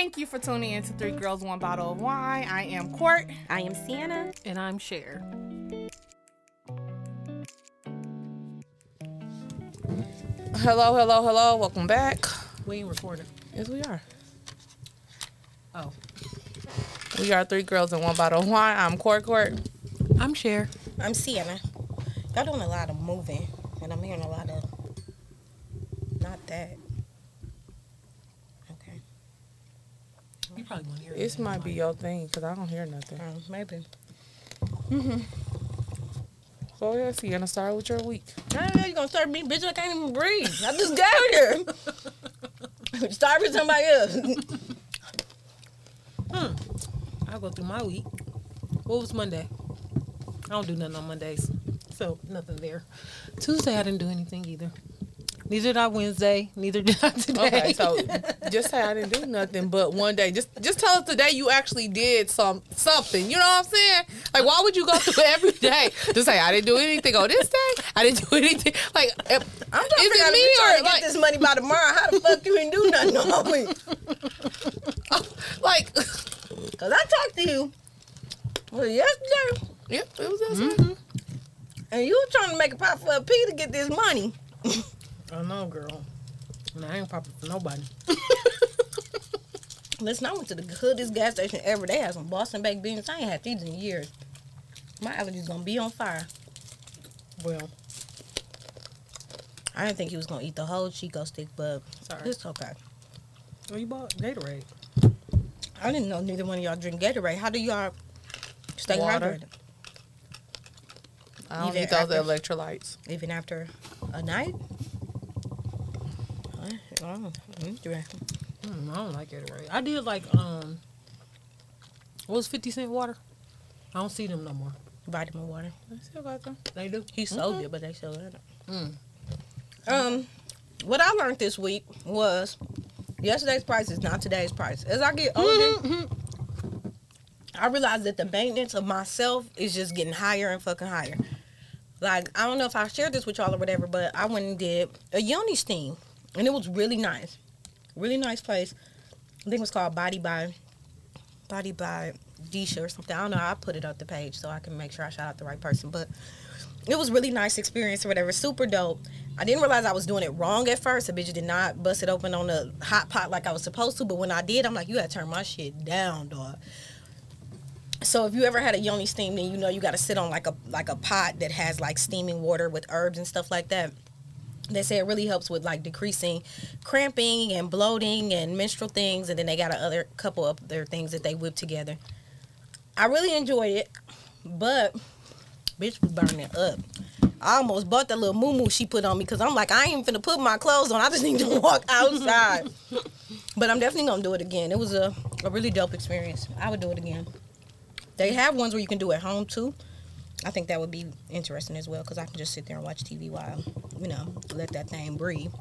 Thank you for tuning in to Three Girls, One Bottle of Wine. I am Court. I am Sienna. And I'm Cher. Hello, hello, hello. Welcome back. We ain't recording. Yes, we are. Oh. We are Three Girls and One Bottle of Wine. I'm Court Court. I'm Cher. I'm Sienna. Y'all doing a lot of moving, and I'm hearing a lot of not that. Okay. You probably won't hear This might be your thing because I don't hear nothing. Um, maybe. Go ahead, Sienna. Start with your week. I don't know you gonna start me, bitch. I can't even breathe. I just got here. start with somebody else. hmm. I'll go through my week. What was Monday? I don't do nothing on Mondays. So nothing there. Tuesday I didn't do anything either. Neither did I Wednesday. Neither did I today. Okay, so just say I didn't do nothing, but one day, just just tell us the day you actually did some something. You know what I'm saying? Like, why would you go through every day to say I didn't do anything on this day? I didn't do anything. Like, if- I'm trying is to figure out it if you're trying me to or get like, this money by tomorrow. How the fuck you didn't do nothing on me? like? Cause I talked to you well yesterday, Yep, it was this. Mm-hmm. and you were trying to make a pop for a P to get this money. I know, girl. And I ain't popping for nobody. Listen, I went to the hoodest gas station ever. They had some Boston baked beans. I ain't had these in years. My allergies gonna be on fire. Well, I didn't think he was gonna eat the whole Chick-O-Stick, but Sorry. it's okay. oh, you bought Gatorade. I didn't know neither one of y'all drink Gatorade. How do y'all stay Water. hydrated I don't Even need those after- electrolytes. even after a night? I don't. Mm. I don't like Gatorade. I did like um, what was fifty cent water? I don't see them no more. Vitamin water. I still got them. They do. He sold it, but they still had it. Mm. Um, what I learned this week was yesterday's price is not today's price. As I get older, I realized that the maintenance of myself is just getting higher and fucking higher. Like I don't know if I shared this with y'all or whatever, but I went and did a yoni steam, and it was really nice, really nice place. I think it was called Body by Body by Disha or something. I don't know. I put it up the page so I can make sure I shout out the right person, but it was really nice experience or whatever. Super dope. I didn't realize I was doing it wrong at first. The bitch did not bust it open on the hot pot like I was supposed to. But when I did, I'm like, you gotta turn my shit down, dog. So if you ever had a yoni steam, then you know you gotta sit on like a like a pot that has like steaming water with herbs and stuff like that. They say it really helps with like decreasing cramping and bloating and menstrual things, and then they got a other couple of other things that they whip together. I really enjoyed it, but bitch was burning up. I almost bought that little moo she put on me because I'm like, I ain't even finna put my clothes on. I just need to walk outside. but I'm definitely gonna do it again. It was a, a really dope experience. I would do it again. They have ones where you can do at home too. I think that would be interesting as well because I can just sit there and watch TV while, you know, let that thing breathe.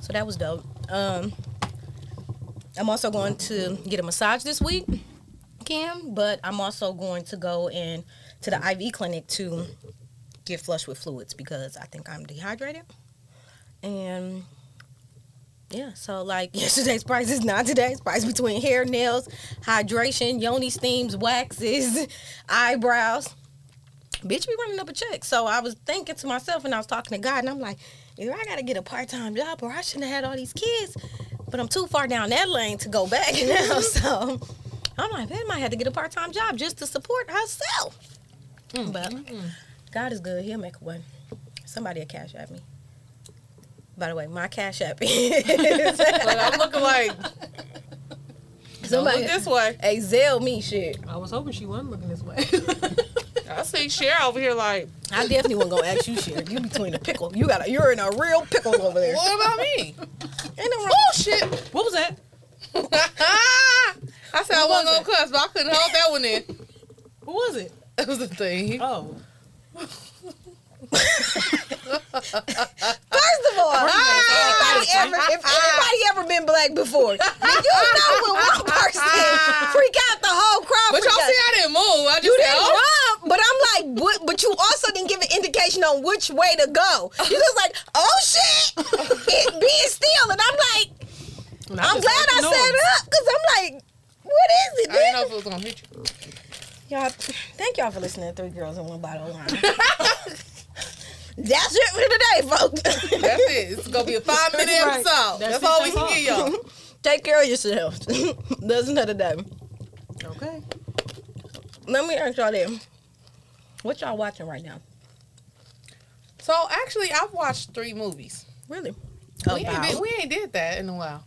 So that was dope. Um, I'm also going to get a massage this week, Kim, but I'm also going to go in to the IV clinic to get flushed with fluids because I think I'm dehydrated. And yeah, so like yesterday's price is not today's price between hair, nails, hydration, yoni steams, waxes, eyebrows. Bitch be running up a check. So I was thinking to myself and I was talking to God and I'm like, either I gotta get a part time job or I shouldn't have had all these kids. But I'm too far down that lane to go back now. Mm-hmm. So I'm like, man, I might have to get a part time job just to support herself. Mm, but mm-hmm. God is good. He'll make a way. Somebody a cash at me. By the way, my cash app is Like, I'm looking like, somebody look this way. hey Zelle me shit. I was hoping she wasn't looking this way. I see Cher over here like, I definitely wasn't gonna ask you shit. You between the pickle. You got a you're in a real pickle over there. what about me? Ain't no oh, wrong. Oh, shit. what was that? I said I wasn't going to cuss, but I couldn't hold that one in. What was it? That was the thing. Oh, First of all, anybody ever if anybody ever been black before, then you know when one person freak out, the whole crowd. But y'all see I didn't move. I just You said, didn't oh. run, but I'm like, what, but you also didn't give an indication on which way to go. You just like, oh shit, it being still, and I'm like, And I'm glad I the set it up because I'm like, what is it? I didn't know if it was gonna hit you. Y'all, thank y'all for listening to Three Girls and One Bottle of Wine. That's it for today, folks. That's it. It's gonna be a five minute Right. episode. That's That's, all we can give y'all. Take care of yourselves. That's another day. Okay. Let me ask y'all this. What y'all watching right now? So actually, I've watched three movies. Really? We ain't, been, we ain't did that in a while.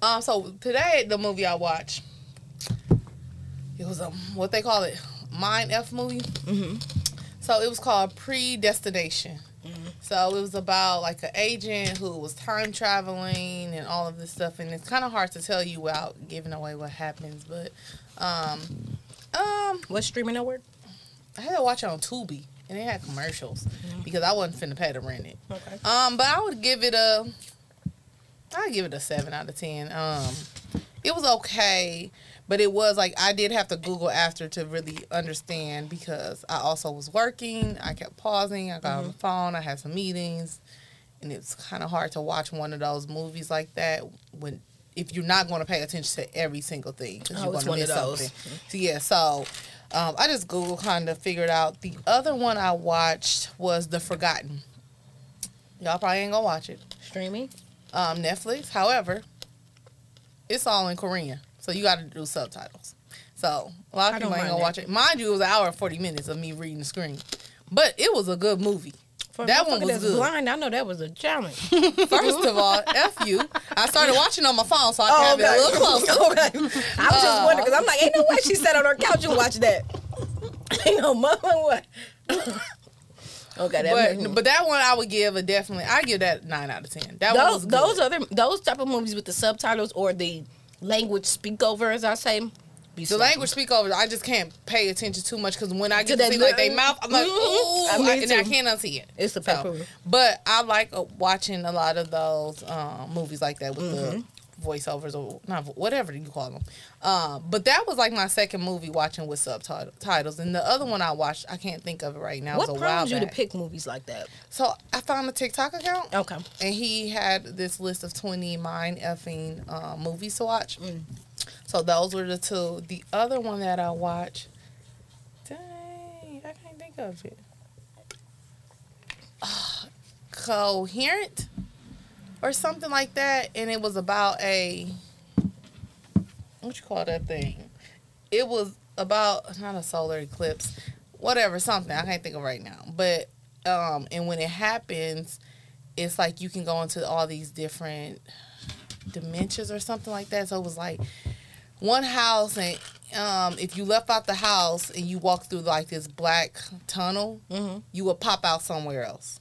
Um, so today the movie I watched, it was a what they call it, mind f movie. Mhm. So it was called Predestination. Mm-hmm. So it was about like an agent who was time traveling and all of this stuff, and it's kind of hard to tell you without giving away what happens. But um, um, What streaming network? I had to watch it on Tubi, and it had commercials because I wasn't finna pay to rent it. Okay. Um, but I would give it a, I'd give it a seven out of ten. Um, it was okay, but it was like I did have to Google after to really understand because I also was working. I kept pausing. I got on the phone. I had some meetings, and it's kind of hard to watch one of those movies like that when if you're not going to pay attention to every single thing because Oh, you're going to miss something. So yeah, so. Um, I just Google kind of figured out. The other one I watched was The Forgotten. Y'all probably ain't gonna watch it. Streaming? Um, Netflix. However, it's all in Korean, so you got to do subtitles. So a lot of don't people ain't gonna that. watch it. Mind you, it was an hour and forty minutes of me reading the screen, but it was a good movie. For That one was good. blind, I know that was a challenge. First of all, f you. I started watching on my phone, so I Oh, have it a little closer. okay. I was just Uh. wondering because I'm like, ain't no way she sat on her couch and watched that. ain't no mother what. okay, that But but that one I would give a definitely. I give that nine out of ten. That those those other those type of movies with the subtitles or the language speak over, as I say, be The slow. language speak over. I just can't pay attention too much because when I get to that see like they mouth, I'm like, ooh, I I and I too. can't unsee it. It's the So, but I like uh, watching a lot of those um, movies like that with Mm-hmm. the voiceovers or not whatever you call them. Um, but that was like my second movie watching with subtitles, and the other one I watched, I can't think of it right now. What it was prompted you to pick movies like that? So I found a TikTok account, Okay. and he had this list of twenty mind effing uh, movies to watch. Mm. So those were the two. The other one that I watched, dang, I can't think of it. Ah, coherent or something like that, and it was about a what you call that thing? It was about not a solar eclipse, whatever, something I can't think of right now. But um, and when it happens, it's like you can go into all these different dimensions or something like that. So it was like one house, and um, if you left out the house and you walk through like this black tunnel, Mm-hmm. you would pop out somewhere else.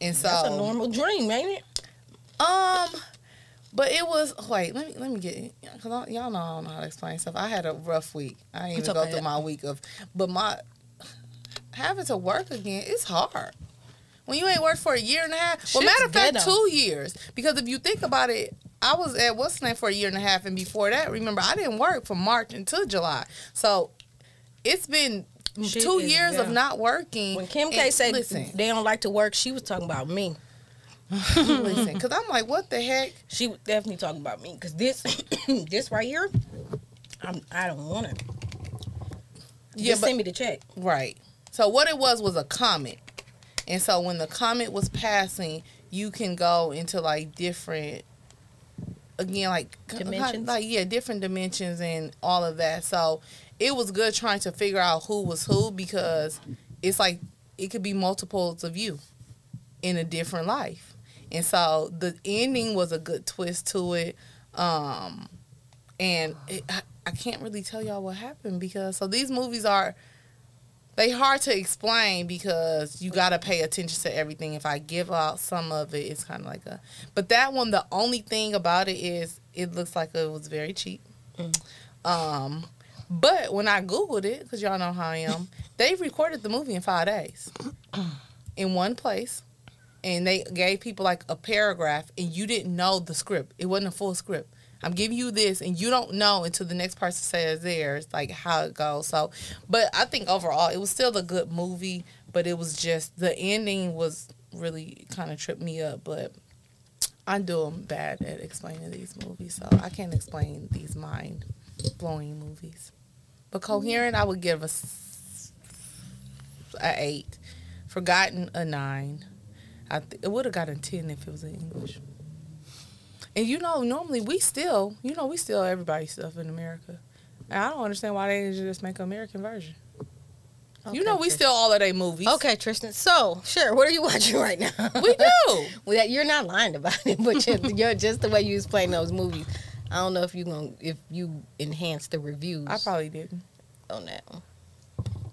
And so That's a normal dream, ain't it? um, but it was wait. Let me let me get because y'all know I don't know how to explain stuff. I had a rough week. I didn't It's even go through my week of, but my having to work again. It's hard when you ain't worked for a year and a half. Well, Shit's matter of fact, ghetto. two years. Because if you think about it, I was at what's name for a year and a half, and before that, remember I didn't work from March until July. So it's been Shit two is years of not working. When Kim K said listen, they don't like to work, she was talking about me. listen, because I'm like, what the heck? She was definitely talking about me because this, this right here, I'm, I don't want it. Yeah, Just but send me the check. Right. So what it was was a comet. And so when the comet was passing, you can go into like different again like Dimensions? like yeah, different dimensions and all of that. So it was good trying to figure out who was who because it's like it could be multiples of you in a different life. And so the ending was a good twist to it. Um and it, I, I can't really tell y'all what happened because so these movies are they hard to explain because you got to pay attention to everything. If I give out some of it, it's kind of like a. But that one, the only thing about it is it looks like it was very cheap. Um, but when I googled it, because y'all know how I am, they recorded the movie in five days, in one place, and they gave people like a paragraph, and you didn't know the script. It wasn't a full script. I'm giving you this, and you don't know until the next person says theirs, like how it goes. So, but I think overall, it was still a good movie, but it was just the ending was really kind of tripped me up. But I'm doing bad at explaining these movies, so I can't explain these mind blowing movies. But coherent, I would give a eight. Forgotten a nine. I th- it would have gotten ten if it was in English. And you know, normally we still, you know, we steal everybody's stuff in America. And I don't understand why they didn't just make an American version. you know, we Tristan. steal all of their movies. Okay, Tristan. So, sure. What are you watching right now? we do. well, you're not lying about it, but you're, you're just the way you was playing those movies. I don't know if you going if you enhance the reviews I probably didn't. on that one.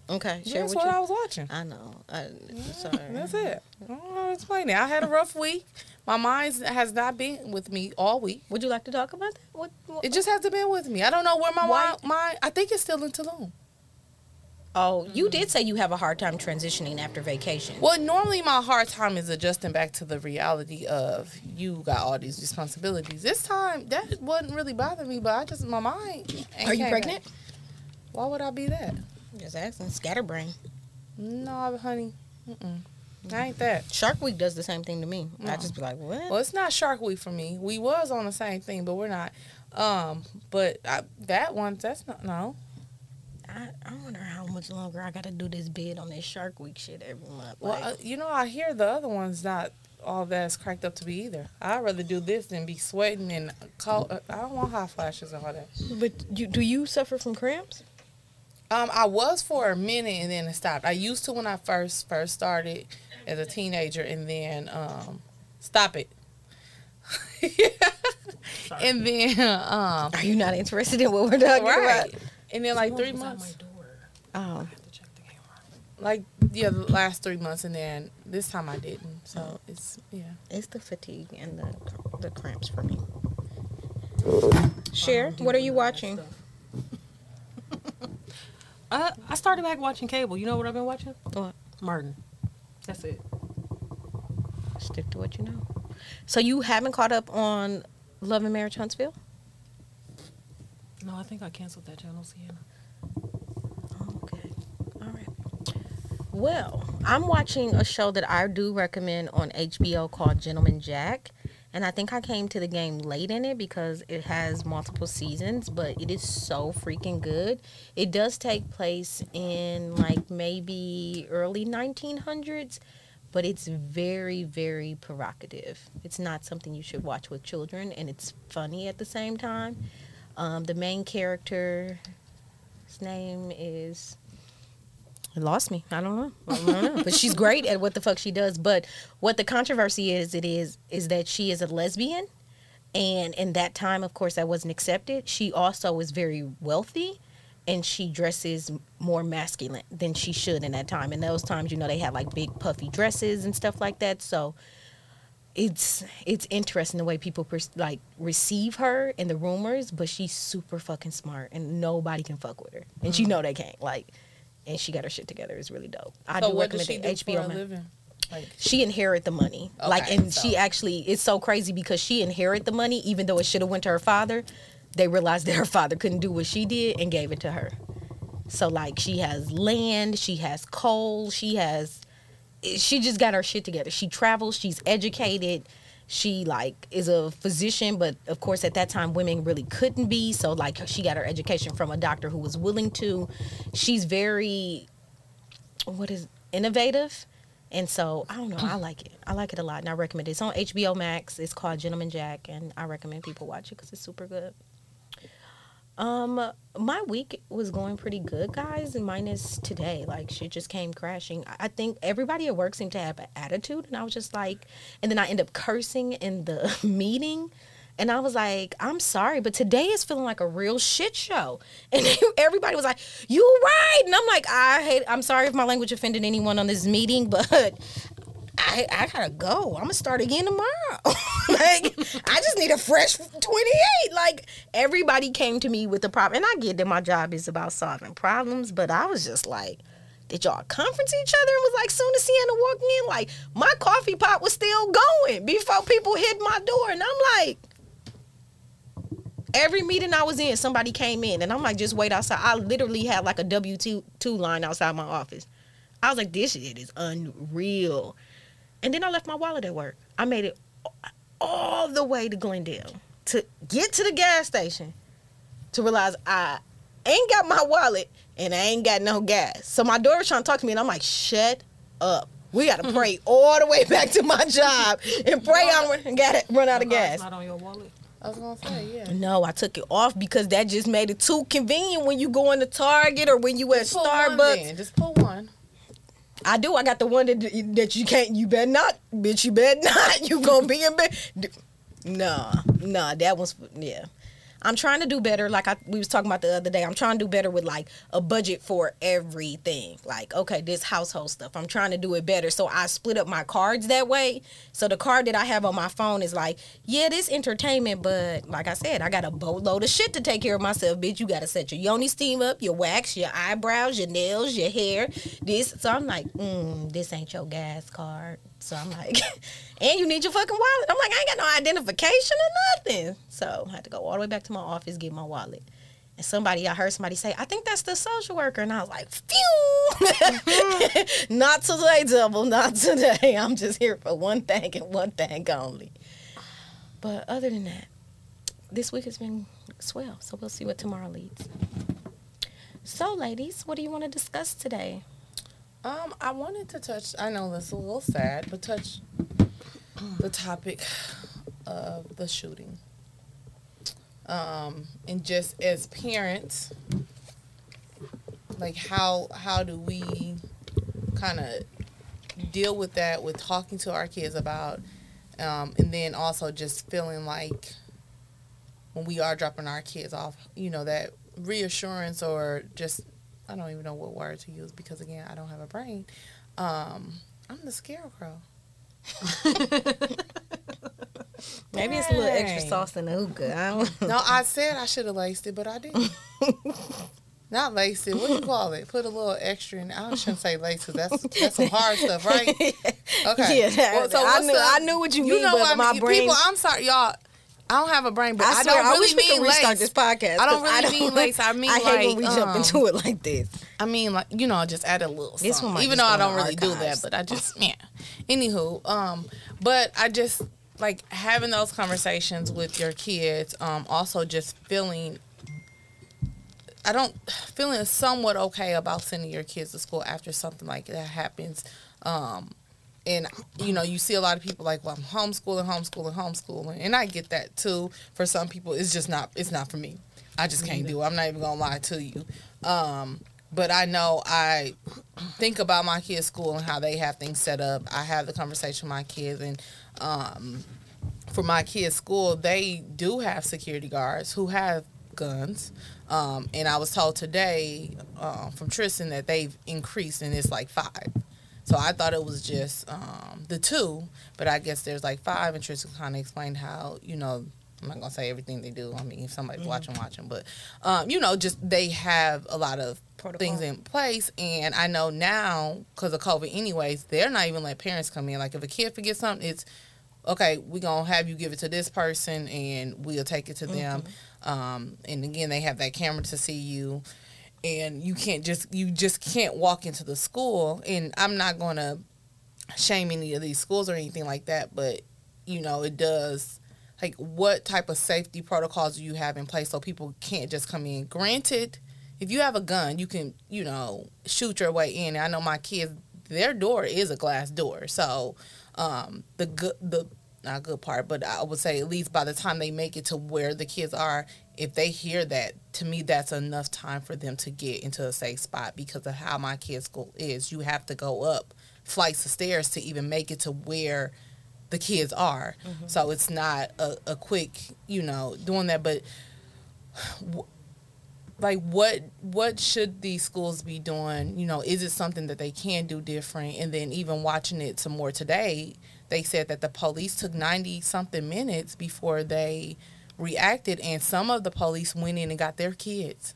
Okay, Yeah, share that's what you. I was watching. I know. I, sorry. That's it. I don't know how to explain it. I had a rough week. My mind has not been with me all week. Would you like to talk about that? What? what It just hasn't been with me. I don't know where my Why? my, I think it's still in Tulum. oh, you mm-hmm. did say you have a hard time transitioning after vacation. Well, normally my hard time is adjusting back to the reality of you got all these responsibilities. This time that wasn't really bothering me, but I just my mind. Are you pregnant? back. Why would I be that? Just asking. Scatterbrain. No, honey. Mm-mm. I ain't that. Shark Week does the same thing to me. I just be like, what? Well, it's not Shark Week for me. We was on the same thing, but we're not. Um, but I, that one, that's not no. I, I wonder how much longer I got to do this bid on this Shark Week shit every month. Well, Like, uh, you know, I hear the other one's not all that's cracked up to be either. I'd rather do this than be sweating and call. uh, I don't want hot flashes and all that. but you, do you suffer from cramps? Um, I was for a minute and then it stopped. I used to when I first first started as a teenager, and then um, stop it. and then um, Are you not interested in what we're talking right, about? and then like three months. At my door. Oh, I have to check the camera. like yeah, the last three months, and then this time I didn't. So it's yeah. it's the fatigue and the the cramps for me. Share. What are you watching? I I started back watching cable. You know what I've been watching? What? Martin. That's it. Stick to what you know. So you haven't caught up on Love and Marriage Huntsville? No, I think I canceled that channel, Sienna. Okay. All right. Well, I'm watching a show that I do recommend on HBO called Gentleman Jack. And I think I came to the game late in it because it has multiple seasons, but it is so freaking good. It does take place in like maybe early 1900s, but it's very, very provocative. It's not something you should watch with children, and it's funny at the same time. Um, the main character, his name is. It lost me. I don't know. I don't know. but she's great at what the fuck she does. But what the controversy is, it is, is that she is a lesbian, and in that time, of course, that wasn't accepted. She also is very wealthy, and she dresses more masculine than she should in that time. In those times, you know, they had like big puffy dresses and stuff like that. So it's it's interesting the way people pers- like receive her and the rumors, but she's super fucking smart, and nobody can fuck with her, and she mm-hmm. know they can't. Like, and she got her shit together. It's really dope. I so do what does recommend she the do for HBO. a Like She inherit the money, like, and so- she actually it's so crazy because she inherit the money, even though it should have went to her father. They realized that her father couldn't do what she did and gave it to her. So like she has land, she has coal, she has she just got her shit together. She travels, she's educated. She like is a physician, but of course at that time women really couldn't be. So like she got her education from a doctor who was willing to. She's very what is innovative. And so I don't know, I like it. I like it a lot and I recommend it. It's on HBO Max. It's called Gentleman Jack and I recommend people watch it cuz it's super good. Um, my week was going pretty good, guys, and minus today. Like shit just came crashing. I- I think everybody at work seemed to have an attitude, and I was just like, and then I end up cursing in the meeting. And I was like, I'm sorry, but today is feeling like a real shit show. And everybody was like, You right. And I'm like, I hate I'm sorry if my language offended anyone on this meeting, but I, I gotta go. I'm gonna start again tomorrow. Like, I just need a fresh 28. Like, everybody came to me with a problem. And I get that my job is about solving problems, but I was just like, did y'all conference each other? And was like, soon as Sienna walked in, like, my coffee pot was still going before people hit my door. And I'm like, every meeting I was in, somebody came in, and I'm like, just wait outside. I literally had like a W two two line outside my office. I was like, this shit is unreal. And then I left my wallet at work. I made it all the way to Glendale to get to the gas station to realize I ain't got my wallet and I ain't got no gas. So my daughter's trying to talk to me, and I'm like, shut up. We gotta mm-hmm. pray all the way back to my job and pray I run, got it, run out of Your card's gas. Not on your wallet. I was gonna say, yeah. No, I took it off because that just made it too convenient when you go into Target or when you at Pull Starbucks. then. Just pull one. I do. I got the one that that you can't. You better not, bitch. You better not. You gonna be in bed. Nah, nah. That one's yeah. I'm trying to do better. Like I we was talking about the other day. I'm trying to do better with like a budget for everything. Like okay, this household stuff. I'm trying to do it better. So I split up my cards that way. So the card that I have on my phone is like, yeah, this entertainment, but like I said, I got a boatload of shit to take care of myself, bitch. You gotta set your yoni steam up, your wax, your eyebrows, your nails, your hair. This. So I'm like, mm, this ain't your gas card. So I'm like, and you need your fucking wallet. I'm like, I ain't got no identification or nothing. So I had to go all the way back to my office, get my wallet. And somebody, I heard somebody say, I think that's the social worker. And I was like, phew. Mm-hmm. not today, double. Not today. I'm just here for one thing and one thing only. But other than that, this week has been swell. So we'll see what tomorrow leads. So, ladies, what do you want to discuss today? Um, I wanted to touch. I know this is a little sad, but touch the topic of the shooting. Um, and just as parents, like how how do we kind of deal with that with talking to our kids about, um, and then also just feeling like when we are dropping our kids off, you know, that reassurance or just I don't even know what word to use because again, I don't have a brain. Um, I'm the scarecrow. Maybe it's a little extra sauce in the hookah. I don't No, I said I should have laced it, but I didn't. Not laced it. What do you call it? Put a little extra in. I shouldn't say lace because that's that's some hard stuff, right? Okay. Yeah, that- I knew- I knew what you mean, know but what my I mean. brain- People, I'm sorry, y'all. I don't have a brain, but I, I swear, don't I really we mean could restart this podcast. I don't really mean lace. I mean I hate when like, we jump um, into it like this. I mean, like you know, just add a little. This one even though I don't really do that, but I just yeah. Anywho, um, but I just like having those conversations with your kids. Um, also just feeling. I don't feeling somewhat okay about sending your kids to school after something like that happens. Um, and you know, you see a lot of people like, well, I'm homeschooling, homeschooling, homeschooling, and I get that too. For some people, it's just not. It's not for me. I just can't do it. I'm not even gonna lie to you. Um, but I know I think about my kids' school and how they have things set up. I have the conversation with my kids, and um, for my kids' school, they do have security guards who have guns. Um, and I was told today uh, from Tristan that they've increased, and it's like five. So I thought it was just um, the two, but I guess there's like five. And Tristan kind of explained how you know I'm not gonna say everything they do. I mean, if somebody's watching, watching, but um, you know, just they have a lot of Protocol. things in place. And I know now because of COVID, anyways, they're not even letting parents come in. Like if a kid forgets something, it's okay. We are gonna have you give it to this person, and we'll take it to them. Um, and again, they have that camera to see you and you can't just you just can't walk into the school and i'm not going to shame any of these schools or anything like that but you know it does like what type of safety protocols do you have in place so people can't just come in? Granted if you have a gun you can you know shoot your way in. I know my kids their door is a glass door so um the good the not good part but i would say at least by the time they make it to where the kids are if they hear that to me that's enough time for them to get into a safe spot because of how my kids school is. You have to go up flights of stairs to even make it to where the kids are. Mm-hmm. So it's not a, a quick you know doing that but like what what should these schools be doing? You know is it something that they can do different? And then even watching it some more today they said that the police took 90 something minutes before they reacted and some of the police went in and got their kids.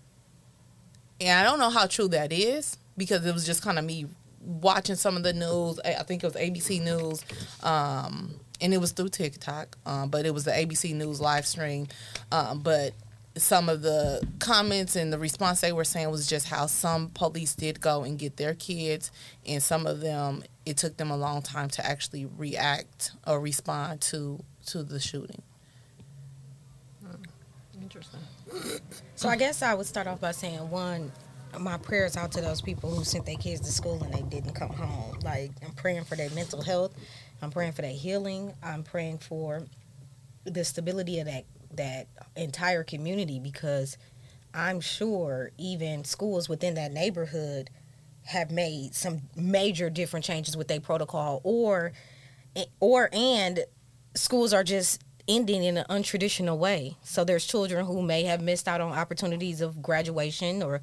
And i don't know how true that is because it was just kind of me watching some of the news. I think it was abc news um, and it was through tiktok um, but it was the abc news live stream. Um, but some of the comments and the response they were saying was just how some police did go and get their kids and some of them it took them a long time to actually react or respond to to the shooting. Interesting. So I guess I would start off by saying one, my prayers out to those people who sent their kids to school and they didn't come home. Like I'm praying for their mental health. I'm praying for their healing. I'm praying for the stability of that that entire community because I'm sure even schools within that neighborhood have made some major different changes with their protocol or or and schools are just ending in an untraditional way. So there's children who may have missed out on opportunities of graduation or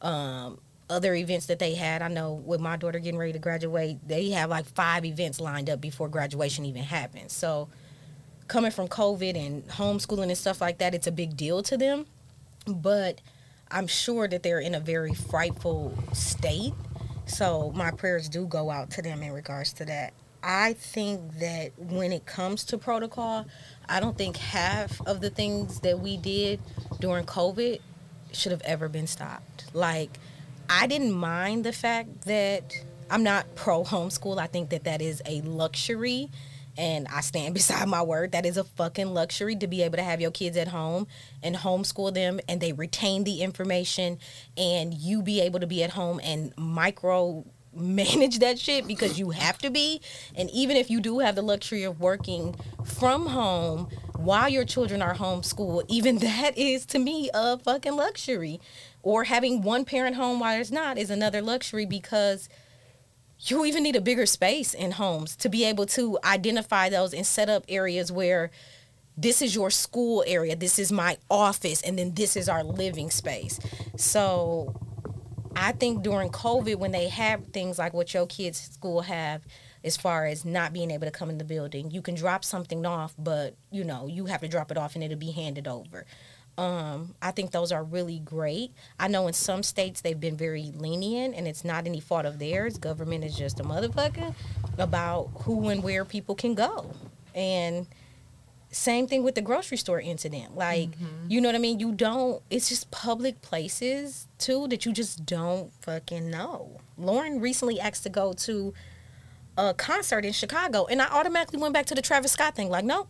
um, other events that they had. I know with my daughter getting ready to graduate, they have like five events lined up before graduation even happens. So coming from COVID and homeschooling and stuff like that, it's a big deal to them. But I'm sure that they're in a very frightful state. So my prayers do go out to them in regards to that. I think that when it comes to protocol, I don't think half of the things that we did during COVID should have ever been stopped. Like, I didn't mind the fact that I'm not pro homeschool. I think that that is a luxury and I stand beside my word. That is a fucking luxury to be able to have your kids at home and homeschool them and they retain the information and you be able to be at home and micro manage that shit because you have to be. And even if you do have the luxury of working from home while your children are homeschooled, even that is to me a fucking luxury. Or having one parent home while it's not is another luxury because you even need a bigger space in homes to be able to identify those and set up areas where this is your school area, this is my office, and then this is our living space. So I think during COVID, when they have things like what your kids' school have, as far as not being able to come in the building, you can drop something off, but you know you have to drop it off and it'll be handed over. Um, I think those are really great. I know in some states they've been very lenient, and it's not any fault of theirs. Government is just a motherfucker about who and where people can go, and same thing with the grocery store incident. Like, mm-hmm. you know what I mean? You don't, it's just public places too that you just don't fucking know. Lauren recently asked to go to a concert in Chicago, and I automatically went back to the Travis Scott thing. Like, nope,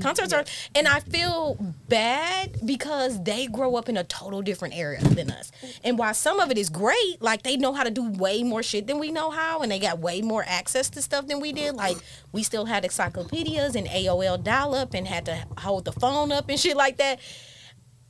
Concerts are, and I feel bad because they grow up in a total different area than us. And while some of it is great, like they know how to do way more shit than we know how, and they got way more access to stuff than we did. Like we still had encyclopedias and AOL dial up and had to hold the phone up and shit like that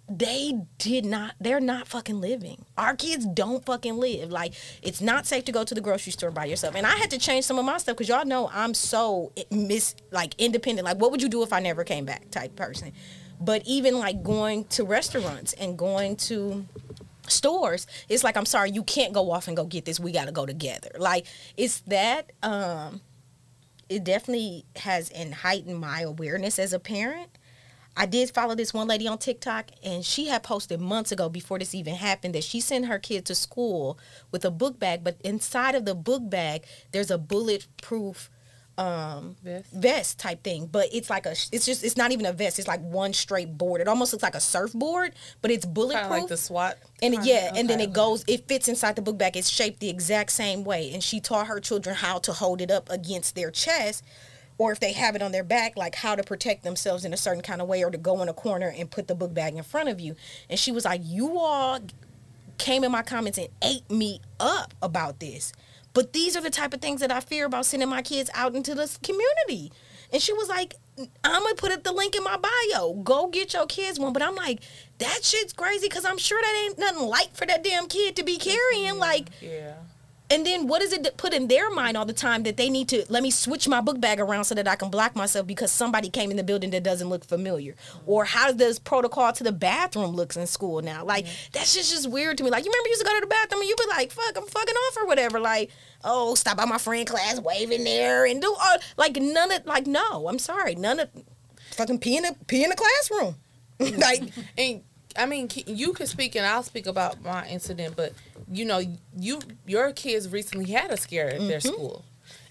they did not they're not fucking living. Our kids don't fucking live. Like it's not safe to go to the grocery store by yourself. And i had to change some of my stuff because y'all know i'm so miss like independent. Like what would you do if i never came back type person? But even like going to restaurants and going to stores it's like i'm sorry you can't go off and go get this. We got to go together. Like it's that um it definitely has heightened my awareness as a parent I did follow this one lady on TikTok, and she had posted months ago before this even happened that she sent her kid to school with a book bag, but inside of the book bag, there's a bulletproof um vest. vest type thing. But it's like a it's just it's not even a vest. It's like one straight board. It almost looks like a surfboard but it's bulletproof like the swat and yeah okay. and then it goes it fits inside the book bag. It's shaped the exact same way. And she taught her children how to hold it up against their chest or if they have it on their back, like how to protect themselves in a certain kind of way, or to go in a corner and put the book bag in front of you. And she was like, You all came in my comments and ate me up about this. But these are the type of things that I fear about sending my kids out into this community. And she was like, I'm gonna put up the link in my bio. Go get your kids one. But I'm like, that shit's crazy because I'm sure that ain't nothing light for that damn kid to be carrying. Like, yeah. And then what does it put in their mind all the time that they need to let me switch my book bag around so that I can block myself because somebody came in the building that doesn't look familiar? Or how does protocol to the bathroom looks in school now? Like that's just just weird to me. Like you remember you used to go to the bathroom and you'd be like, fuck, I'm fucking off or whatever. Like, oh, stop by my friend class waving there and do all like none of like no, I'm sorry, none of fucking pee in the pee in the classroom. like and I mean, you can speak and I'll speak about my incident, but you know, you your kids recently had a scare at mm-hmm. their school,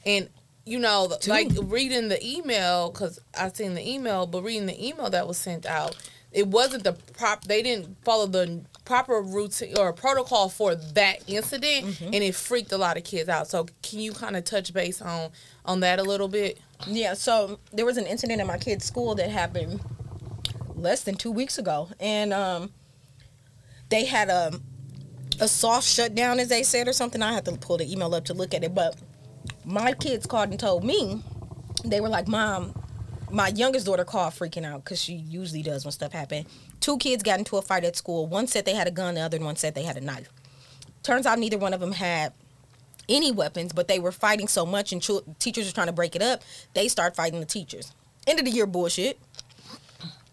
and you know, Two. like reading the email because I seen the email, but reading the email that was sent out, it wasn't the prop. They didn't follow the proper routine or protocol for that incident, Mm-hmm. and it freaked a lot of kids out. So can you kind of touch base on on that a little bit? Yeah, so there was an incident at my kid's school that happened less than two weeks ago, and um, they had a a soft shutdown, as they said, or something. I have to pull the email up to look at it, but my kids called and told me they were like, "Mom, my youngest daughter called freaking out because she usually does when stuff happen. Two kids got into a fight at school. One said they had a gun, the other one said they had a knife. Turns out neither one of them had any weapons, but they were fighting so much, and teachers were trying to break it up. They start fighting the teachers. End of the year bullshit.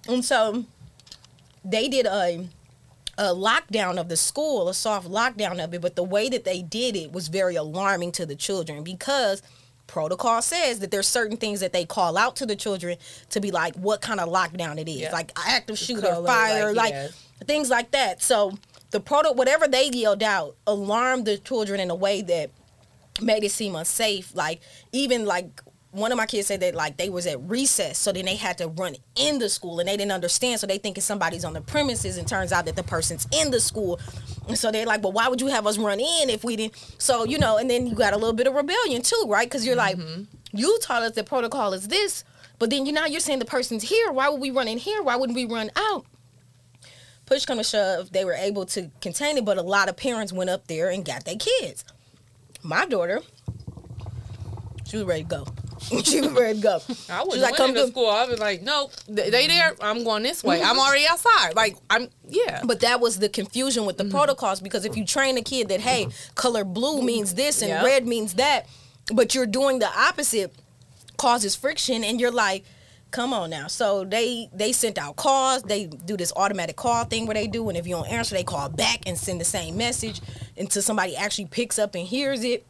And so they did a a lockdown of the school, a soft lockdown of it, but the way that they did it was very alarming to the children because protocol says that there's certain things that they call out to the children to be like what kind of lockdown it is, Yeah. like active shooter, color, fire, like, like yeah. things like that. So the proto whatever they yelled out alarmed the children in a way that made it seem unsafe. Like even like one of my kids said that like they was at recess, so then they had to run in the school and they didn't understand, so they thinking somebody's on the premises, and turns out that the person's in the school. And so they're like, "Well, why would you have us run in if we didn't?" So you know, and then you got a little bit of rebellion too, right? Because you're like, mm-hmm. you taught us the protocol is this, but then you now you're saying the person's here. Why would we run in here? Why wouldn't we run out? Push come to shove, they were able to contain it, but a lot of parents went up there and got their kids. My daughter, she was ready to go. she was ready to go. I was like, "Come to school. I was like, nope, they, they there. I'm going this way. I'm already outside. Like I'm, yeah. But that was the confusion with the mm-hmm. protocols because if you train a kid that hey, mm-hmm. color blue means this and Yep. red means that, but you're doing the opposite, causes friction, and you're like, come on now. So they they sent out calls. They do this automatic call thing where they do, and if you don't answer, they call back and send the same message until somebody actually picks up and hears it.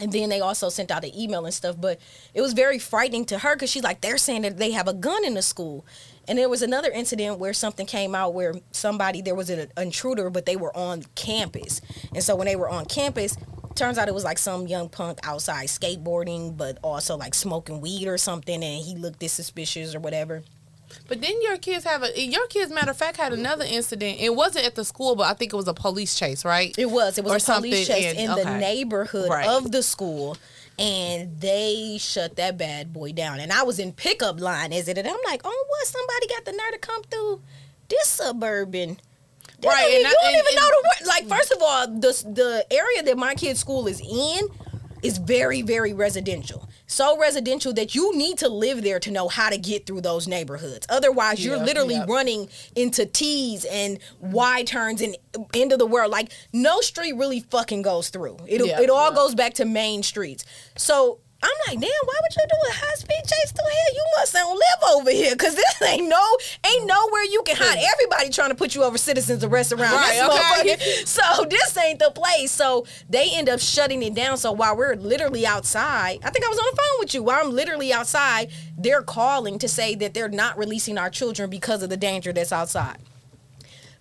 And then they also sent out an email and stuff. But it was very frightening to her because she's like, they're saying that they have a gun in the school. And there was another incident where something came out where somebody, there was an intruder, but they were on campus. And so when they were on campus, turns out it was like some young punk outside skateboarding, but also like smoking weed or something. And he looked this suspicious or whatever. But then your kids have a your kids, matter of fact, had another incident. It wasn't at the school, but I think it was a police chase, right? It was. It was Or a police chase in- in, the neighborhood Right. of the school. And they shut that bad boy down. And I was in pickup line as it. And I'm like, oh, what? Somebody got the nerve to come through this suburban. They Right, don't and even- I- you don't and- even know the word. Like, mm. first of all, the the area that my kid's school is in is very, very residential. So residential that you need to live there to know how to get through those neighborhoods. Otherwise, you're Yeah, literally yeah. running into T's and Y turns and end of the world. Like no street really fucking goes through. It Yeah, it all goes back to main streets. So I'm like, damn, why would you do a high speed chase through here? You must don't live over here, cause this ain't no ain't nowhere you can hide. Hmm. Everybody trying to put you over citizens arrest around Right, this okay. motherfucker. So this ain't the place. So they end up shutting it down. So while we're literally outside, I think I was on the phone with you. While I'm literally outside, they're calling to say that they're not releasing our children because of the danger that's outside.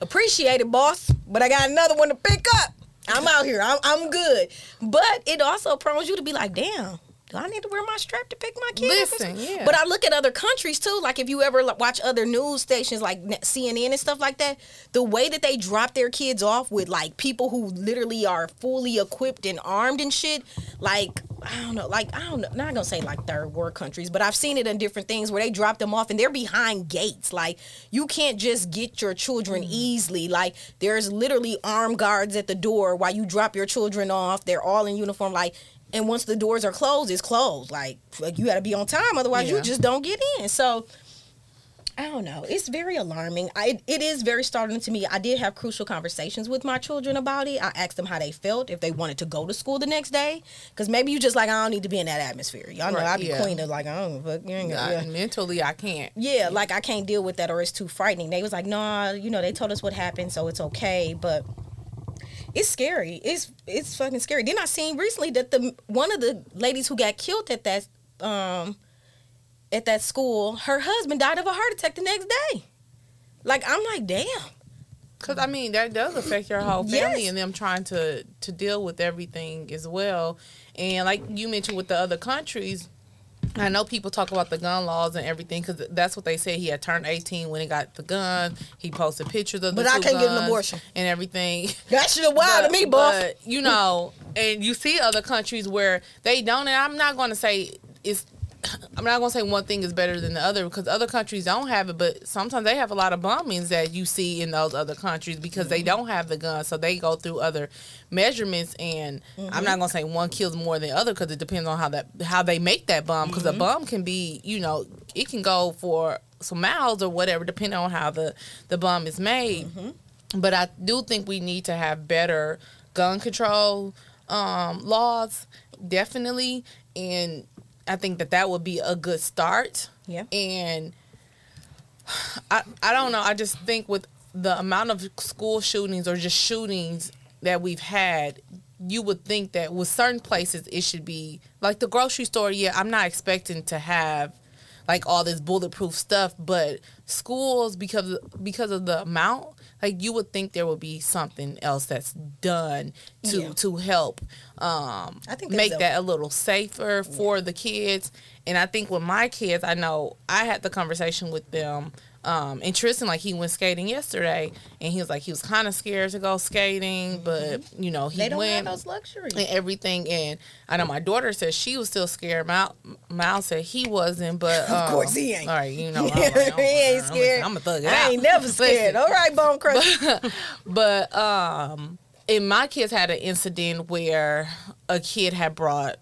Appreciate it, boss. But I got another one to pick up. I'm out here. I'm, I'm good. But it also prompts you to be like, damn. Do I need to wear my strap to pick my kid? up?" Listen, yeah. But I look at other countries too. Like if you ever watch other news stations like CNN and stuff like that, the way that they drop their kids off with like people who literally are fully equipped and armed and shit, like I don't know, like I don't know, not gonna say like third world countries, but I've seen it in different things where they drop them off and they're behind gates. Like you can't just get your children mm. easily. Like there's literally armed guards at the door while you drop your children off. They're all in uniform. Like and once the doors are closed, it's closed. Like, like you got to be on time, otherwise you just don't get in. So I don't know. It's very alarming. I, it is very startling to me. I did have crucial conversations with my children about it. I asked them how they felt, if they wanted to go to school the next day, because maybe you just like I don't need to be in that atmosphere. Y'all know Right, I be yeah. queen of like I don't fuck you ain't. Yeah. mentally, I can't. Yeah, like I can't deal with that or it's too frightening. They was like, nah, you know, they told us what happened, so it's okay, but it's scary. It's it's fucking scary. Then I seen recently that the one of the ladies who got killed at that um at that school, her husband died of a heart attack the next day. Like I'm like, damn. Cause I mean that does affect your whole family Yes. and them trying to to deal with everything as well. And like you mentioned with the other countries, I know people talk about the gun laws and everything because that's what they said. He had turned 18 when he got the gun. He posted pictures of the But I can't get an abortion. and everything. That shit wild to me, boy. But you know, and you see other countries where they don't. And I'm not going to say it's. I'm not going to say one thing is better than the other because other countries don't have it, but sometimes they have a lot of bombings that you see in those other countries because they mm-hmm. don't have the gun, so they go through other measurements. And I'm mm-hmm. not going to say one kills more than the other because it depends on how that how they make that bomb because a mm-hmm. bomb can be, you know, it can go for some miles or whatever depending on how the the bomb is made. But I do think we need to have better gun control um, laws, definitely, and I think that that would be a good start. Yeah. And I I don't know. I just think with the amount of school shootings or just shootings that we've had, you would think that with certain places it should be like the grocery store. Yeah, I'm not expecting to have like all this bulletproof stuff, but schools because because of the amount, like you would think there would be something else that's done to Yeah. to help um I think make that a little safer for the kids. And I think with my kids, I know I had the conversation with them. Um, and Tristan, like he went skating yesterday, and he was like he was kind of scared to go skating, but you know he Mm-hmm. they don't went have those luxuries. and everything. And I know my daughter said she was still scared. Mal, Mal said he wasn't, but Of um, course he ain't. All right, you know, he ain't scared. I'm a thug it I out. ain't never scared. All right, bone crusher. but um, and my kids had an incident where a kid had brought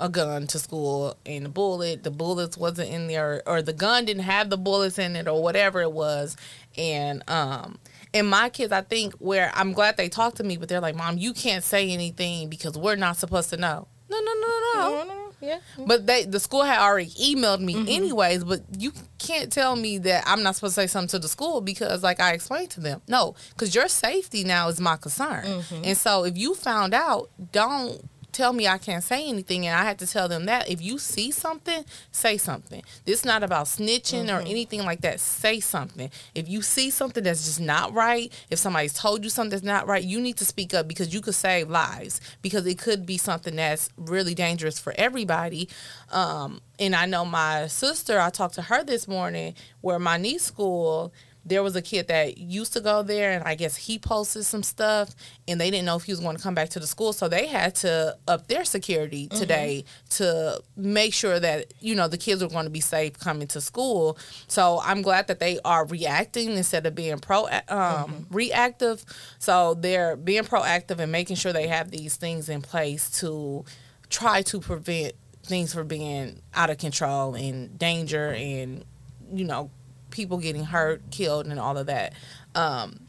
a gun to school and the bullet the bullets wasn't in there or the gun didn't have the bullets in it or whatever it was and um and my kids i think where i'm glad they talked to me but they're like mom you can't say anything because we're not supposed to know no no no no no No, no, yeah. but they the school had already emailed me Mm-hmm. anyways, but you can't tell me that I'm not supposed to say something to the school because like I explained to them. No, cuz your safety now is my concern. Mm-hmm. And so if you found out, don't tell me I can't say anything and I had to tell them that if you see something, say something. This is not about snitching Mm-hmm. or anything like that. Say something. If you see something that's just not right, if somebody's told you something that's not right, you need to speak up because you could save lives because it could be something that's really dangerous for everybody. Um, and I know my sister, I talked to her this morning where my niece school, there was a kid that used to go there and I guess he posted some stuff and they didn't know if he was going to come back to the school. So they had to up their security today to make sure that, you know, the kids were going to be safe coming to school. So I'm glad that they are reacting instead of being pro um, reactive. So they're being proactive and making sure they have these things in place to try to prevent things from being out of control and danger and you know people getting hurt killed and all of that. Um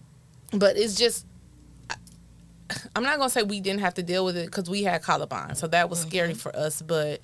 but it's just i'm not gonna say we didn't have to deal with it because we had columbine so that was scary for us but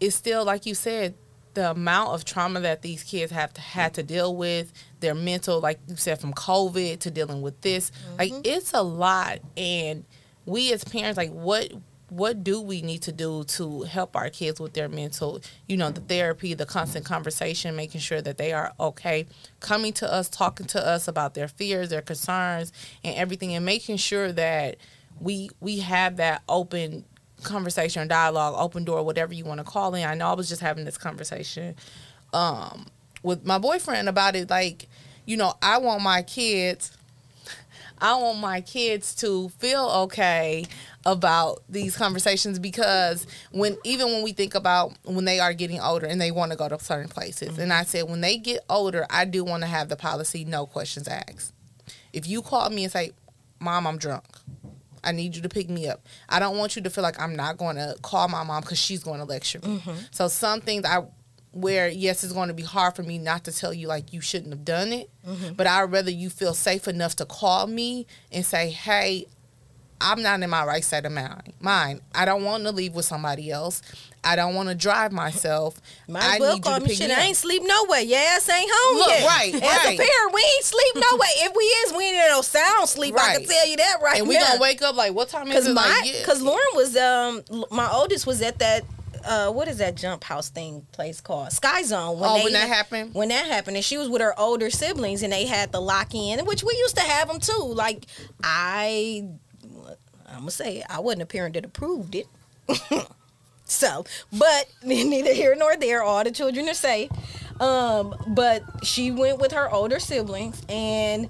it's still like you said the amount of trauma that these kids have to, had to deal with their mental like you said from covid to dealing with this like it's a lot and we as parents like what what do we need to do to help our kids with their mental you know the therapy the constant conversation making sure that they are okay coming to us talking to us about their fears their concerns and everything and making sure that we we have that open conversation or dialogue open door whatever you want to call it. I know i was just having this conversation um with my boyfriend about it like you know i want my kids I want my kids to feel okay about these conversations because when even when we think about when they are getting older and they want to go to certain places and I said when they get older I do want to have the policy no questions asked. If you call me and say, "Mom, I'm drunk. I need you to pick me up." I don't want you to feel like I'm not going to call my mom cuz she's going to lecture me. Mm-hmm. So some things I where yes it's going to be hard for me not to tell you like you shouldn't have done it but i'd rather you feel safe enough to call me and say hey i'm not in my right state of mind mind i don't want to leave with somebody else i don't want to drive myself Might i well need call you to me shit. I ain't sleep nowhere. Ass ain't home Look, yet. right, As right. a parent, we ain't sleep no way. If we is, we ain't in no sound sleep. I can tell you that right now. and we now. gonna wake up like what time is it my, like, yeah. Lauren was um, my oldest was at that. Uh, what is that jump house thing place called Sky Zone? oh they when that happened when that happened and she was with her older siblings and they had the lock in which we used to have them too like i i'm gonna say i wasn't a parent that approved it So, but neither here nor there. All the children are safe. Um, but she went with her older siblings and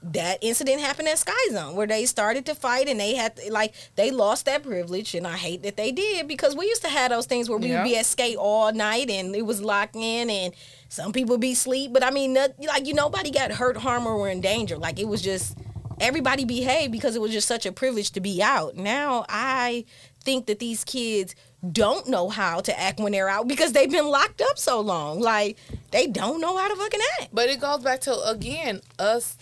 that incident happened at Sky Zone where they started to fight and they had to, like they lost that privilege and I hate that they did because we used to have those things where we Yeah. would be at skate all night and it was locked in and some people be sleep but I mean not, like you nobody got hurt harm or were in danger. Like it was just everybody behaved because it was just such a privilege to be out. Now I think that these kids don't know how to act when they're out because they've been locked up so long. Like they don't know how to fucking act. But it goes back to again us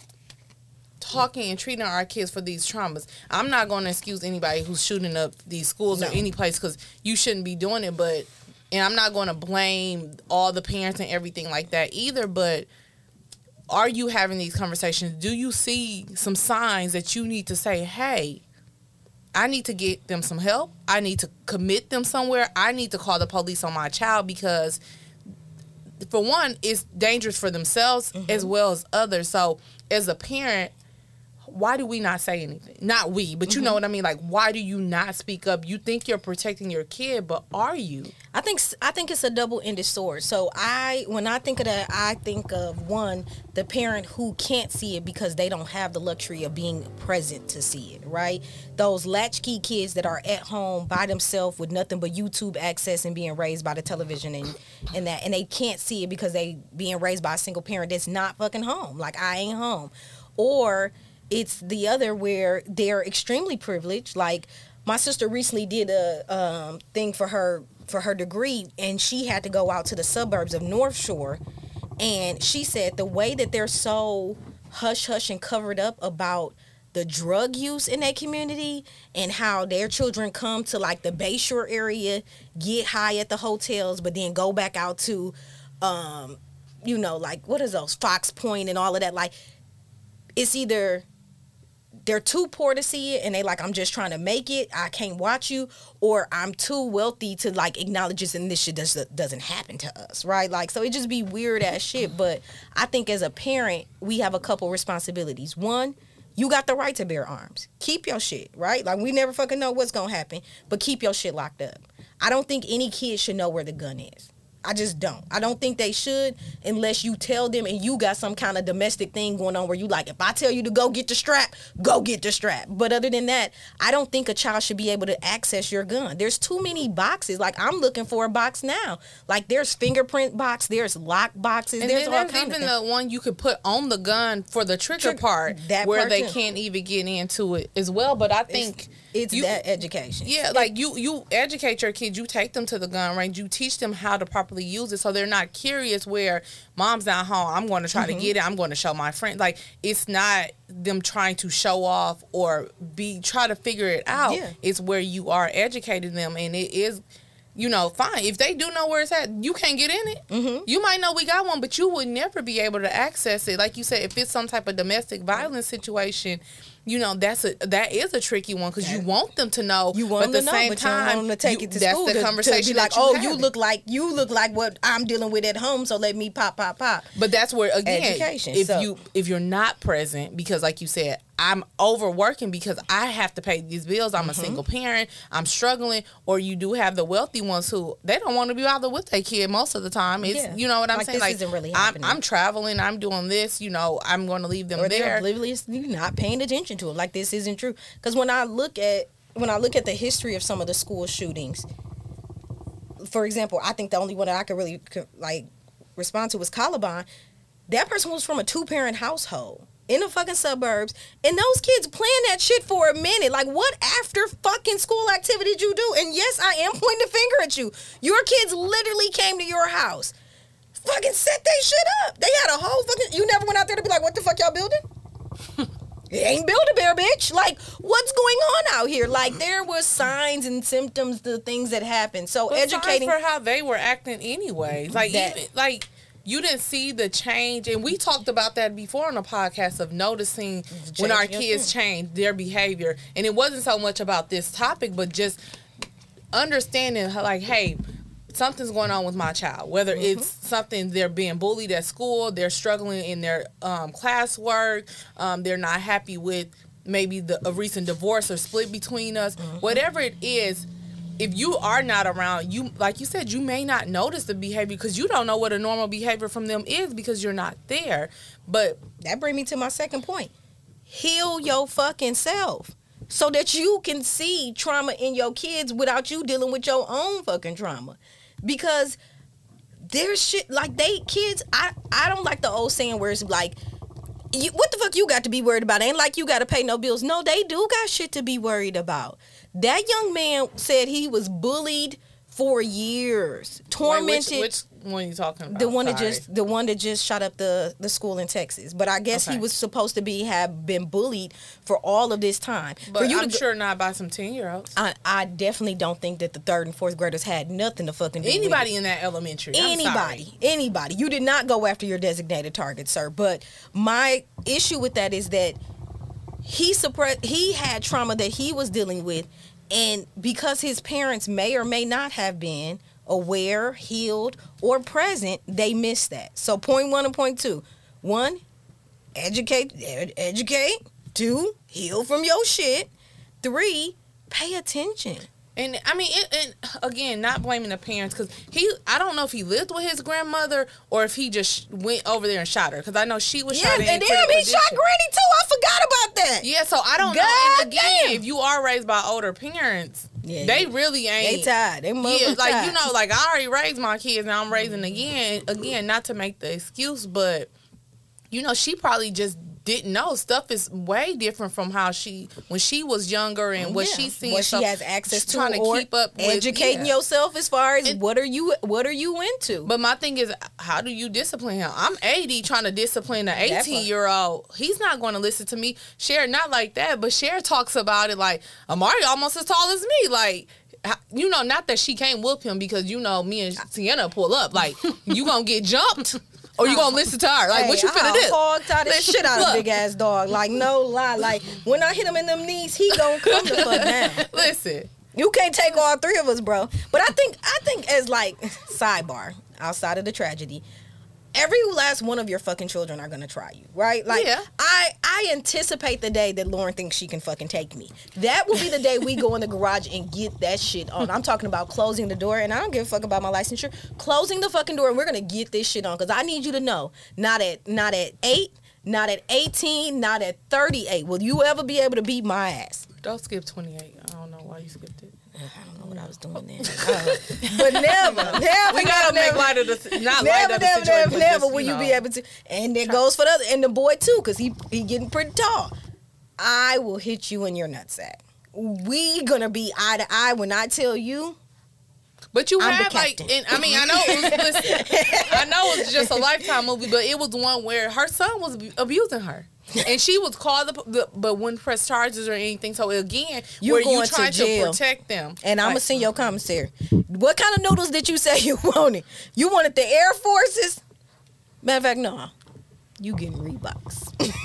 talking and treating our kids for these traumas. I'm not going to excuse anybody who's shooting up these schools No. or any place because you shouldn't be doing it. But and I'm not going to blame all the parents and everything like that either. But are you having these conversations? Do you see some signs that you need to say, hey? I need to get them some help. I need to commit them somewhere. I need to call the police on my child because for one, it's dangerous for themselves mm-hmm. as well as others. So, as a parent, why do we not say anything? Not we, but you mm-hmm. know what I mean. Like, why do you not speak up? You think you're protecting your kid, but are you? I think I think it's a double-ended sword. So I, when I think of that, I think of one the parent who can't see it because they don't have the luxury of being present to see it. Right? Those latchkey kids that are at home by themselves with nothing but YouTube access and being raised by the television and and that, and they can't see it because they being raised by a single parent that's not fucking home. Like I ain't home, or it's the other where they're extremely privileged. Like my sister recently did a um, thing for her for her degree, and she had to go out to the suburbs of North Shore, and she said the way that they're so hush hush and covered up about the drug use in that community and how their children come to like the Bayshore area, get high at the hotels, but then go back out to, um, you know, like what is those Fox Point and all of that. Like, it's either they're too poor to see it and they like i'm just trying to make it. I can't watch you or i'm too wealthy to like acknowledge this and this shit does, doesn't happen to us right? Like so it just be weird ass shit. But i think as a parent we have a couple responsibilities. One you got the right to bear arms. Keep your shit right? Like we never fucking know what's gonna happen but keep your shit locked up. I don't think any kid should know where the gun is I just don't. I don't think they should unless you tell them and you got some kind of domestic thing going on where you like, if I tell you to go get the strap, go get the strap. But other than that, I don't think a child should be able to access your gun. There's too many boxes. Like I'm looking for a box now. Like there's fingerprint box, there's lock boxes, And there's then all there's kinds even the one you could put on the gun for the trigger part, that where part they too. can't even get into it as well. But I think It's you- that education. Yeah, like you you educate your kids, you take them to the gun range, you teach them how to properly use it so they're not curious where mom's not home, I'm going to try Mm-hmm. to get it, I'm going to show my friend. Like it's not them trying to show off or be try to figure it out. Yeah. It's where you are educating them and it is you know, fine. If they do know where it's at, you can't get in it. Mm-hmm. You might know we got one, but you would never be able to access it. Like you said, if it's some type of domestic violence situation, you know that's a that is a tricky one because you want them to know. You want at them the to know, same but you don't time, want them to take you- it to that's school the to, to conversation be like, you oh, you look like you look like what I'm dealing with at home, so let me pop, pop, pop. But that's where again, Education, if so- you if you're not present, because like you said, I'm overworking because I have to pay these bills. I'm a Mm-hmm. single parent. I'm struggling. Or you do have the wealthy ones who they don't want to be bothered with their kid most of the time. It's Yeah. you know what I'm Like, saying. this like isn't really I'm, happening. I'm traveling. I'm doing this. You know, I'm going to leave them or there. oblivious you're not paying attention to it like this isn't true because when i look at when i look at the history of some of the school shootings for example i think the only one that i could really like respond to was columbine that person was from a two-parent household in the fucking suburbs and those kids playing that shit for a minute like what after fucking school activity did you do and yes i am pointing the finger at you your kids literally came to your house fucking set they shit up. They had a whole fucking. You never went out there to be like, what the fuck y'all building? it ain't build a bear, bitch. Like, what's going on out here? Like, there was signs and symptoms, the things that happened. So But educating. for how they were acting anyway. Like That- even, like you didn't see the change, and we talked about that before on the podcast of noticing when our kids change their behavior, and it wasn't so much about this topic, but just understanding like, hey. Something's going on with my child. Whether Mm-hmm. it's something they're being bullied at school, they're struggling in their um, classwork, um, they're not happy with maybe the a recent divorce or split between us. Mm-hmm. Whatever it is, if you are not around, you like you said, you may not notice the behavior because you don't know what a normal behavior from them is because you're not there. But that brings me to my second point. Heal your fucking self so that you can see trauma in your kids without you dealing with your own fucking trauma. Because there's shit like they kids. I I don't like the old saying where it's like. You, what the fuck you got to be worried about? Ain't like you got to pay no bills. No, they do got shit to be worried about. That young man said he was bullied for years, tormented. Wait, which, which one you talking about? The one Sorry. that just the one that just shot up the the school in Texas. But I guess Okay. he was supposed to be have been bullied for all of this time. But for you I'm to sure not by some ten year olds. I, I definitely don't think that the third and fourth graders had nothing to fucking do with. Anybody in that elementary. Anybody anybody you did not go after your designated target sir but my issue with that is that he suppressed he had trauma that he was dealing with and because his parents may or may not have been aware healed or present they missed that. So point one and point two. One educate ed- educate. Two heal from your shit. Three pay attention And I mean, it, and again, not blaming the parents because he, I don't know if he lived with his grandmother or if he just went over there and shot her because I know she was yeah shot in and damn critical he shot granny too i forgot about that Yeah, so I don't know. And again, damn. if you are raised by older parents, Yeah, they yeah. really They ain't. tired. They yeah, like tired. you know, like I already raised my kids, now I'm raising again. Again, not to make the excuse, but you know, she probably just didn't know stuff is way different from how she when she was younger and what Yeah. she's seeing. what she has access to, trying to keep up, with, educating yeah. yourself as far as And- what are you what are you into? But my thing is, how do you discipline him? I'm 80 trying to discipline an 18 year old. He's not going to listen to me. Cher, not like that, but Cher talks about it like Amari almost as tall as me. Like, you know, not that she can't whoop him because you know me and Sienna pull up. Like, you gonna get jumped or you gonna listen to her? Like, what you finna do? hog tie the shit out of big ass dog. Like no lie. Like when I hit him in them knees, he gonna come the fuck down. Listen, You can't take all three of us, bro. But I think I think as like sidebar outside of the tragedy, every last one of your fucking children are gonna try you, right? Like Yeah. I I anticipate the day that Lauren thinks she can fucking take me. That will be the day we go in the garage and get that shit on. I'm talking about closing the door, and I don't give a fuck about my licensure. Closing the fucking door, and we're gonna get this shit on because I need you to know, not at not at eight. Not at 18, not at 38. Will you ever be able to beat my ass? don't skip 28. I don't know why you skipped it. I don't know what I was doing then. Uh, but never, never, We gotta never, make never, light of the not light never, of the situation. never, but never will you know. be able to. And it goes for the other, and the boy too, because he he getting pretty tall. I will hit you in your nutsack. We gonna be eye to eye when I tell you. But you I'm the had like, and I mean, I know it was. Listen, I know it was just a lifetime movie, but it was one where her son was abusing her, and she was called, the, the, but wouldn't press charges or anything. So again, You where going you to trying to, jail. protect them, And I'm gonna send your commissary. What kind of noodles did you say you wanted? You wanted the Air Forces? Matter of fact, no. You getting Reeboks.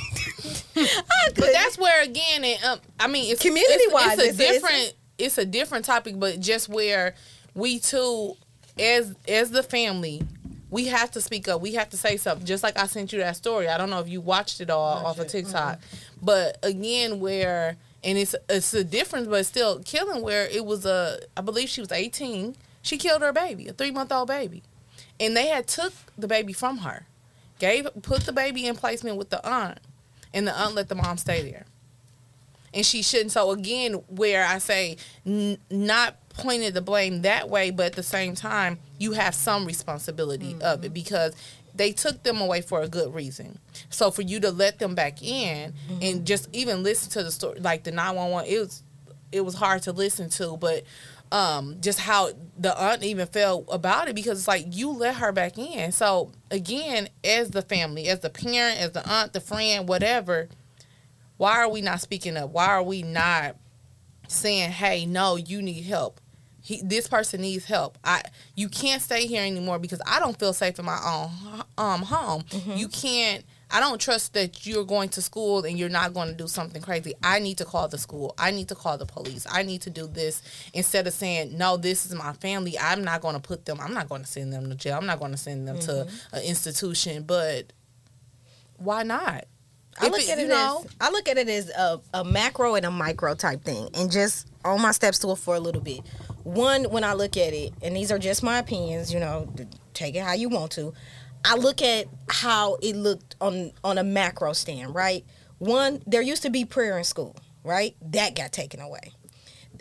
But that's where again, it, um, I mean, it's Community-wise, it's, it's- it's a different, it's a different topic, but just where we too, as as the family. We have to speak up. We have to say something. Just like I sent you that story. I don't know if you watched it all off of TikTok, but again, where and it's it's a difference, but still killing. Where it was a, I believe she was eighteen. She killed her baby, a three month old baby, and they had took the baby from her, gave put the baby in placement with the aunt, and the aunt let the mom stay there. And she shouldn't. So again, where I say n- not pointing the blame that way, but at the same time, you have some responsibility of it because they took them away for a good reason. So for you to let them back in and just even listen to the story, like the nine one one, it was it was hard to listen to, but um, just how the aunt even felt about it because it's like you let her back in. So again, as the family, as the parent, as the aunt, the friend, whatever, why are we not speaking up? Why are we not saying, "Hey, no, you need help. He, this person needs help. I, you can't stay here anymore because I don't feel safe in my own um home. You can't. I don't trust that you're going to school and you're not going to do something crazy. I need to call the school. I need to call the police. I need to do this instead of saying, "No, this is my family. I'm not going to put them. I'm not going to send them to jail. I'm not going to send them to an institution." But why not? I If look it- at you it know- as I look at it as a, a macro and a micro type thing, and just on my steps to stool for a little bit. One, when I look at it, and these are just my opinions, you know, take it how you want to. I look at how it looked on on a macro stand, right? One, there used to be prayer in school, right? That got taken away.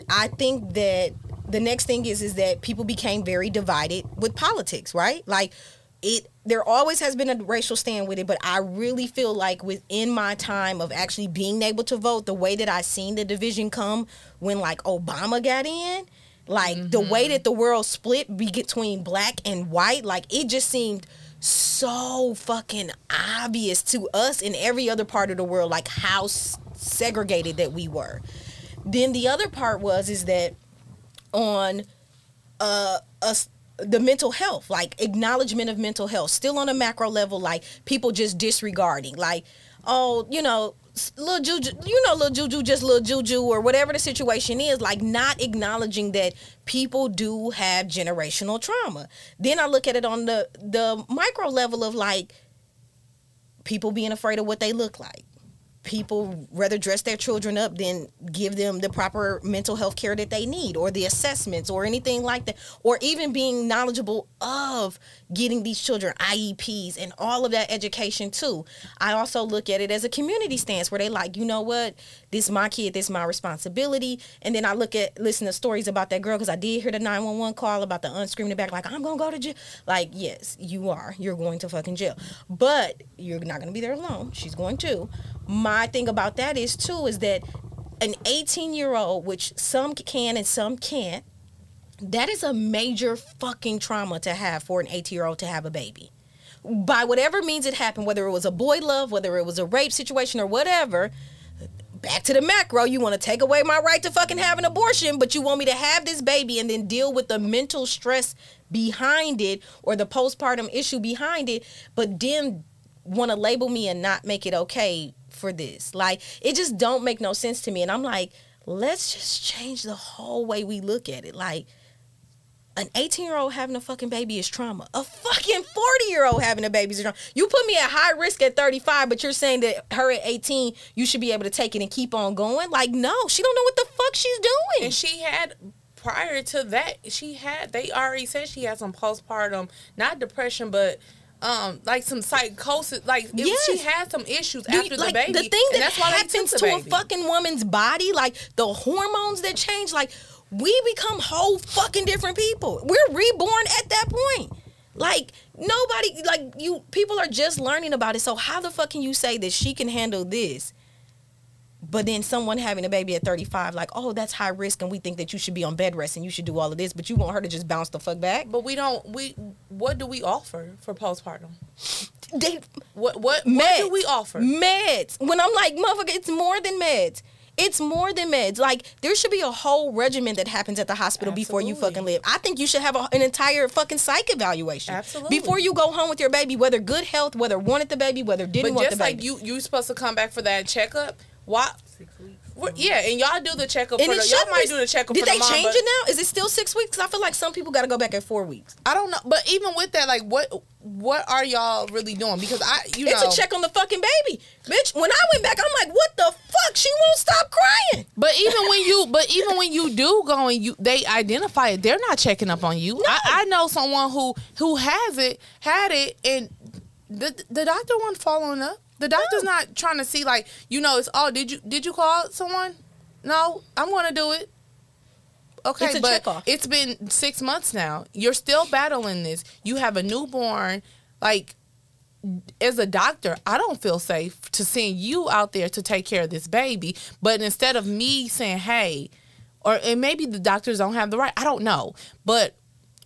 I think that the next thing is is that people became very divided with politics, right? Like it there always has been a racial stand with it, but I really feel like within my time of actually being able to vote, the way that I seen the division come when like Obama got in, like mm-hmm. the way that the world split between black and white, like it just seemed so fucking obvious to us in every other part of the world, like how segregated that we were. Then the other part was is that on uh, a the mental health, like acknowledgement of mental health, still on a macro level, like people just disregarding, like, oh, you know, little juju, you know, little juju, just little juju, or whatever the situation is, like not acknowledging that people do have generational trauma. Then I look at it on the the micro level of like people being afraid of what they look like people rather dress their children up than give them the proper mental health care that they need or the assessments or anything like that or even being knowledgeable of getting these children IEPs and all of that education too. I also look at it as a community stance where they like, you know what, this is my kid, this is my responsibility. And then I look at listen to stories about that girl because I did hear the 911 call about the unscreaming back like I'm gonna go to jail. Like, yes, you are. You're going to fucking jail. But you're not gonna be there alone. She's going to my thing about that is too is that an 18 year old, which some can and some can't, that is a major fucking trauma to have for an 18 year old to have a baby. By whatever means it happened, whether it was a boy love, whether it was a rape situation or whatever, back to the macro, you want to take away my right to fucking have an abortion, but you want me to have this baby and then deal with the mental stress behind it or the postpartum issue behind it, but then want to label me and not make it okay for this. Like it just don't make no sense to me. And I'm like, let's just change the whole way we look at it. Like an 18 year old having a fucking baby is trauma. A fucking 40 year old having a baby is trauma. You put me at high risk at 35, but you're saying that her at 18, you should be able to take it and keep on going. Like, no, she don't know what the fuck she's doing. And she had prior to that, she had they already said she had some postpartum, not depression, but um like some psychosis like yes. she had some issues after you, like, the baby the thing that that's happens to a fucking woman's body like the hormones that change like we become whole fucking different people. We're reborn at that point. Like nobody like you people are just learning about it. So how the fuck can you say that she can handle this but then someone having a baby at 35 like oh that's high risk and we think that you should be on bed rest and you should do all of this but you want her to just bounce the fuck back but we don't we what do we offer for postpartum they what what, meds, what do we offer meds when i'm like motherfucker it's more than meds it's more than meds. Like there should be a whole regimen that happens at the hospital Absolutely. before you fucking live. I think you should have a, an entire fucking psych evaluation. Absolutely. Before you go home with your baby, whether good health, whether wanted the baby, whether didn't but want the baby. But just like you, you supposed to come back for that checkup. Why? Six weeks. Yeah, and y'all do the checkup. And for the, y'all might do the checkup. Did they the mom, change it now? Is it still six weeks? I feel like some people got to go back at four weeks. I don't know, but even with that, like, what what are y'all really doing? Because I, you it's know, it's a check on the fucking baby, bitch. When I went back, I'm like, what the fuck? She won't stop crying. But even when you, but even when you do go and you, they identify it. They're not checking up on you. No. I, I know someone who who has it, had it, and the the doctor wasn't following up. The doctor's no. not trying to see like you know it's all. did you did you call someone? No, I'm going to do it. Okay, it's but it's been six months now. You're still battling this. You have a newborn. Like as a doctor, I don't feel safe to send you out there to take care of this baby. But instead of me saying, "Hey," or and maybe the doctors don't have the right. I don't know, but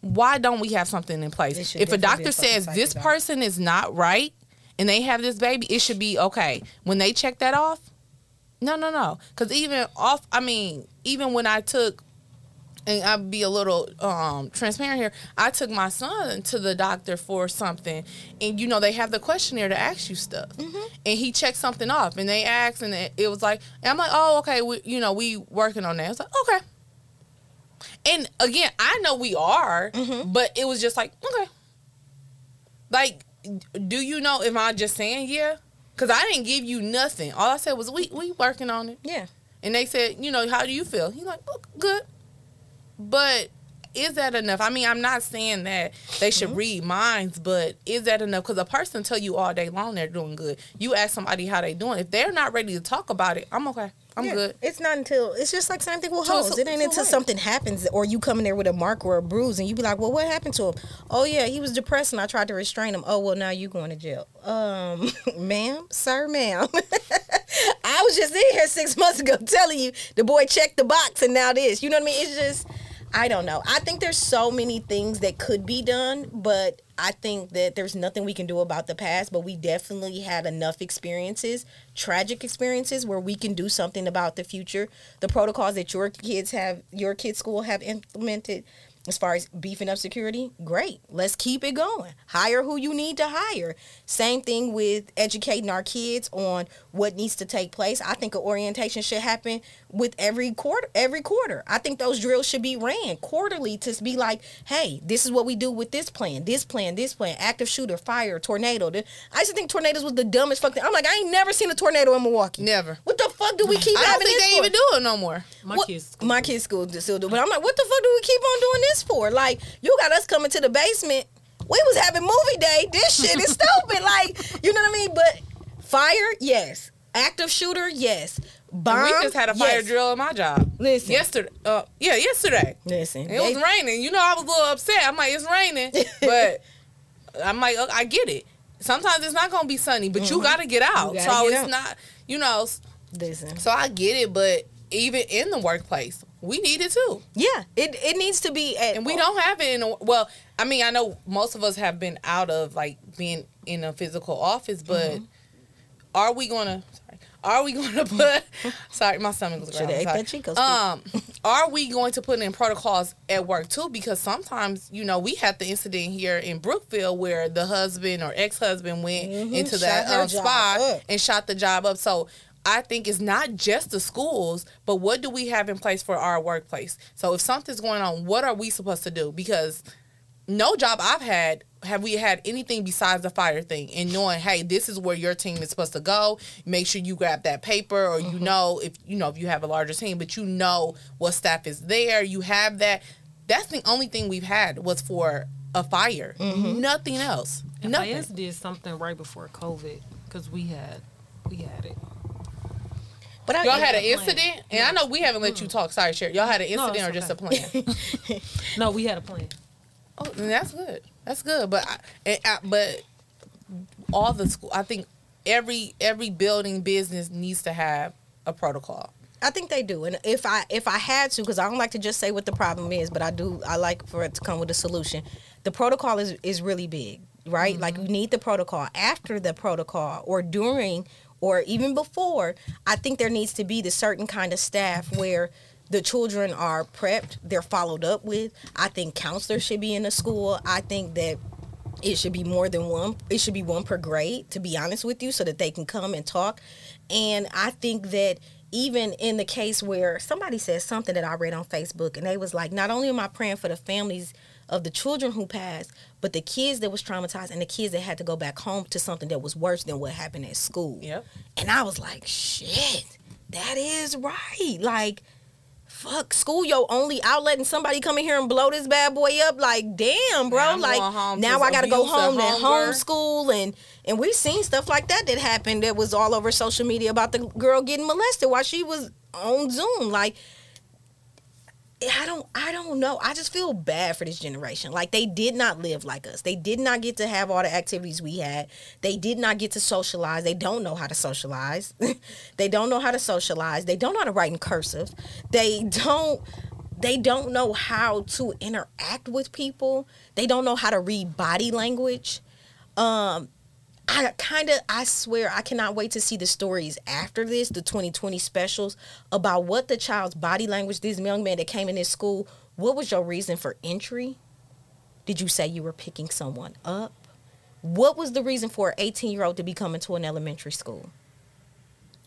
why don't we have something in place? If a doctor says this person is not right, and they have this baby, it should be okay. When they check that off, no, no, no. Because even off, I mean, even when I took, and I'll be a little um, transparent here, I took my son to the doctor for something, and you know they have the questionnaire to ask you stuff, mm-hmm. and he checked something off, and they asked, and it, it was like, and I'm like, oh, okay, we, you know, we working on that. It's like, okay. And again, I know we are, mm-hmm. but it was just like, okay. Like do you know if I'm just saying yeah? Because I didn't give you nothing. All I said was we we working on it. Yeah. And they said, you know, how do you feel? He's like, oh, good. but is that enough? I mean, I'm not saying that they should Mm-hmm. read minds, but is that enough? Because a person tell you all day long they're doing good. You ask somebody how they doing. If they're not ready to talk about it, I'm okay. I'm Yeah, good. It's not until it's just like same thing with So- hoes. so- it ain't so until what? something happens or you come in there with a mark or a bruise and you be like, "Well, what happened to him?" Oh yeah, he was depressed and I tried to restrain him. Oh well, now you going to jail. Um, ma'am, sir, ma'am. I was just in here six months ago telling you the boy checked the box and now this. You know what I mean? It's just. I don't know. I think there's so many things that could be done, but I think that there's nothing we can do about the past, but we definitely had enough experiences, tragic experiences where we can do something about the future. The protocols that your kids have, your kids' school have implemented as far as beefing up security, great. Let's keep it going. Hire who you need to hire. Same thing with educating our kids on what needs to take place. I think an orientation should happen with every quarter every quarter. I think those drills should be ran quarterly to be like, hey, this is what we do with this plan, this plan, this plan, active shooter, fire, tornado. I used to think tornadoes was the dumbest fucking I'm like, I ain't never seen a tornado in Milwaukee. Never. What the fuck do we keep I don't think this they for? even do it no more. My What- kids. my kids' school still do, but I'm like, what the fuck do we keep on doing this for? Like, you got us coming to the basement. We was having movie day. This shit is stupid. Like, you know what I mean? But fire, yes. Active shooter, yes. Bomb, we just had a fire yes. drill in my job. Listen. Yesterday. Uh, yeah, yesterday. Listen, It was raining. You know, I was a little upset. I'm like, it's raining, but I'm like, uh, I get it. Sometimes it's not gonna be sunny, but you gotta get out. Mm-hmm. so it's out. not, you know. listen. So I get it, but even in the workplace, we need it too, Yeah, it it needs to be at. and we don't have it in. A, well, I mean, I know most of us have been out of like being in a physical office, but Mm-hmm. are we gonna? Sorry, are we gonna put? sorry, my stomach was growling. ate Sorry. that Chick-O-Stick. Um, are we going to put in protocols at work too? Because sometimes, you know, we had the incident here in Brookfield where the husband or ex-husband went into Shot that um, job spot up. and shot the job up. So I think it's not just the schools, but what do we have in place for our workplace? So if something's going on, what are we supposed to do? Because no job I've had have we had anything besides the fire thing and knowing hey this is where your team is supposed to go. Make sure you grab that paper or you mm-hmm. know if you know if you have a larger team but you know what staff is there. You have that. That's the only thing we've had was for a fire. Mm-hmm. Nothing else. Nothing. FIS did something right before COVID because we had we had it. But I, y'all had an plan. incident and i know we haven't let you talk sorry Sherry. y'all had an No, incident or it's just a plan No, we had a plan. Oh, then that's good. That's good. But I, and I, but all the school, I think every every building business needs to have a protocol. I think they do, and if I if I had to, because I don't like to just say what the problem is, but I do. I like for it to come with a solution. The protocol is is really big, right? Mm-hmm. Like you need the protocol after the protocol or during or even before. I think there needs to be the certain kind of staff where the children are prepped, they're followed up with. I think counselors should be in the school. I think that it should be more than one it should be one per grade to be honest with you so that they can come and talk and i think that even in the case where somebody said something that i read on facebook and they was like not only am i praying for the families of the children who passed but the kids that was traumatized and the kids that had to go back home to something that was worse than what happened at school. Yep. and i was like shit that is right. Like fuck school your only outlet and somebody come in here and blow this bad boy up? Like damn bro. Now like now i gotta go home and homeschool and and we've seen stuff like that that happened that was all over social media about the girl getting molested while she was on zoom. Like I don't I don't know. I just feel bad for this generation. Like they did not live like us. They did not get to have all the activities we had. They did not get to socialize. They don't know how to socialize. they don't know how to socialize. They don't know how to write in cursive. They don't they don't know how to interact with people. They don't know how to read body language. Um I kind of, I swear, I cannot wait to see the stories after this, the 2020 specials, about what the child's body language, this young man that came in this school, what was your reason for entry? Did you say you were picking someone up? What was the reason for an 18 year old to be coming to an elementary school?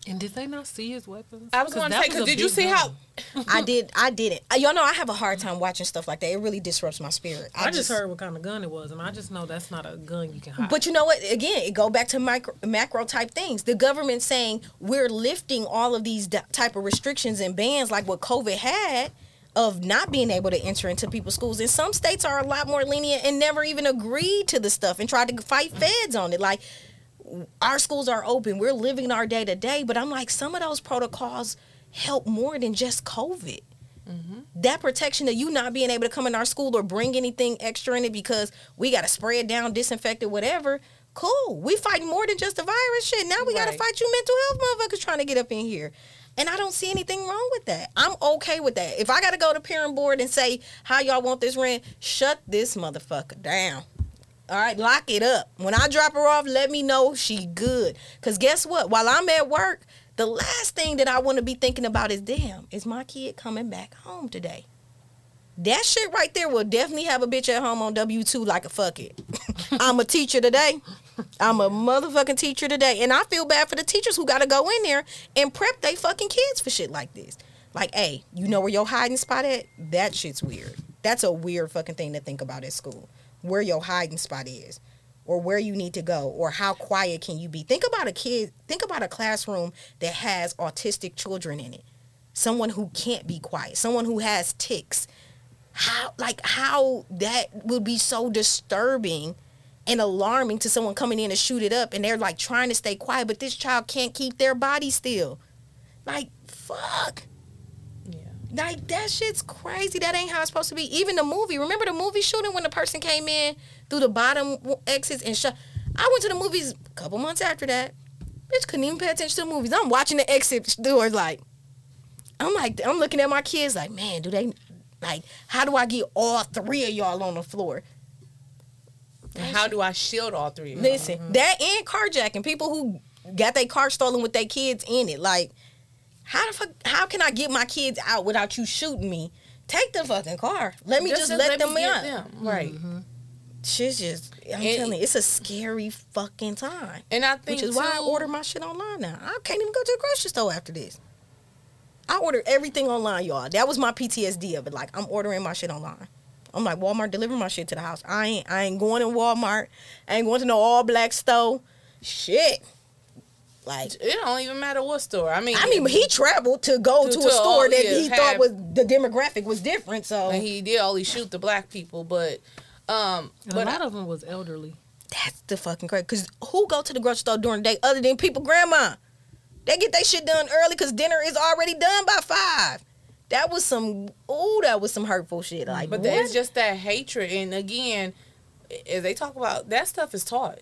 And did they not see his weapons? I was going to say, because did you see gun. how? I did, I didn't. Y'all know I have a hard time watching stuff like that. It really disrupts my spirit. I, just heard what kind of gun it was, and I just know that's not a gun you can hide. But you know what? Again, it go back to micro, macro type things. The government saying we're lifting all of these d- type of restrictions and bans, like what COVID had of not being able to enter into people's schools. And some states are a lot more lenient and never even agreed to the stuff and tried to fight feds on it. Like our schools are open, we're living our day to day, but I'm like some of those protocols help more than just COVID. Mm-hmm. That protection of you not being able to come in our school or bring anything extra in it because we got to spray it down, disinfect it, whatever. Cool. We fight more than just the virus shit. Now we got to fight you mental health motherfuckers trying to get up in here. And I don't see anything wrong with that. I'm okay with that. If I got to go to parent board and say how y'all want this rent, shut this motherfucker down. All right, lock it up. When I drop her off, let me know she good. Cause guess what? While I'm at work, the last thing that I want to be thinking about is, damn, is my kid coming back home today? That shit right there will definitely have a bitch at home on W two like a fuck it. I'm a teacher today. I'm a motherfucking teacher today, and I feel bad for the teachers who got to go in there and prep they fucking kids for shit like this. Like, hey, you know where your hiding spot at? That shit's weird. That's a weird fucking thing to think about at school. Where your hiding spot is, or where you need to go, or how quiet can you be? Think about a kid. Think about a classroom that has autistic children in it. Someone who can't be quiet. Someone who has tics how like how that would be so disturbing and alarming to someone coming in to shoot it up and they're like trying to stay quiet but this child can't keep their body still like fuck. Like that shit's crazy. That ain't how it's supposed to be. Even the movie. Remember the movie shooting when the person came in through the bottom exits and shut? I went to the movies a couple months after that. Bitch couldn't even pay attention to the movies. I'm watching the exit doors like i'm like i'm looking at my kids like man do they like how do i get all three of y'all on the floor? And how do I shield all three? Listen, mm-hmm. that and carjacking. People who got their car stolen with their kids in it. Like, how the fuck? How can I get my kids out without you shooting me? Take the fucking car. Let me just, let, them me out. get them. Right. Shit's just. I'm And- telling you, it's a scary fucking time. And I think Which is why I order my shit online now. I can't even go to the grocery store after this. I order everything online, y'all. That was my PTSD of it. Like I'm ordering my shit online. I'm like Walmart deliver my shit to the house. I ain't I ain't going in Walmart. I ain't going to no all black store. Shit. Like It don't even matter what store. I mean, I mean, he traveled to go To- to, to a store all- that yeah, he have- thought was the demographic was different. So and he did only shoot the black people, but um, And but a lot of them was elderly. that's the fucking crazy. Cause who go to the grocery store during the day other than people grandma? They get their shit done early because dinner is already done by five. That was some ooh, that was some hurtful shit. Like, but what? it's just that hatred, and again, as they talk about that stuff is taught.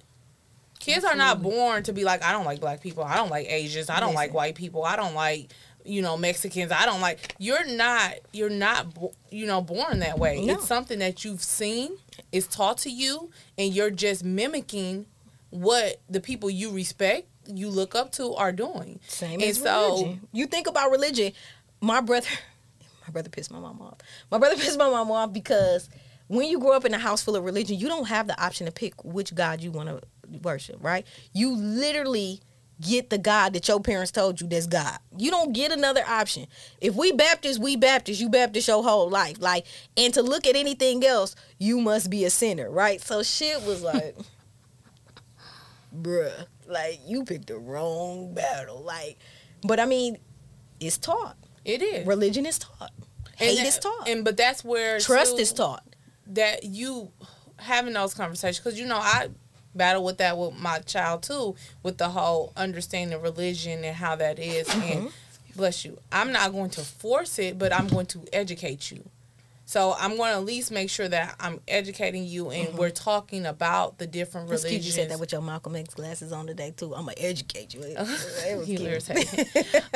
Kids are not born to be like, I don't like black people. I don't like Asians. I don't like white people. I don't like you know Mexicans. I don't like. You're not. You're not. You know, born that way. No. It's something that you've seen. It's taught to you, and you're just mimicking what the people you respect, you look up to, are doing. Same and as so- religion. You think about religion. My brother, my brother pissed my mom off. My brother pissed my mom off because when you grow up in a house full of religion, you don't have the option to pick which God you want to worship, right? You literally get the God that your parents told you that's God. You don't get another option. If we Baptist, we Baptist. You Baptist your whole life. Like, and to look at anything else, you must be a sinner, right? So shit was like, bruh, like you picked the wrong battle. Like, but I mean, it's taught. It is. Religion is taught. And Hate that- is taught. And but that's where Trust too, is taught. that you having those conversations because you know I battle with that with my child too with the whole understanding of religion and how that is. Mm-hmm. and bless you. I'm not going to force it but I'm going to educate you so I'm going to at least make sure that I'm educating you and we're talking about the different cute religions you said that with your Malcolm X glasses on today too. I'm gonna educate you. It was cute. irritating.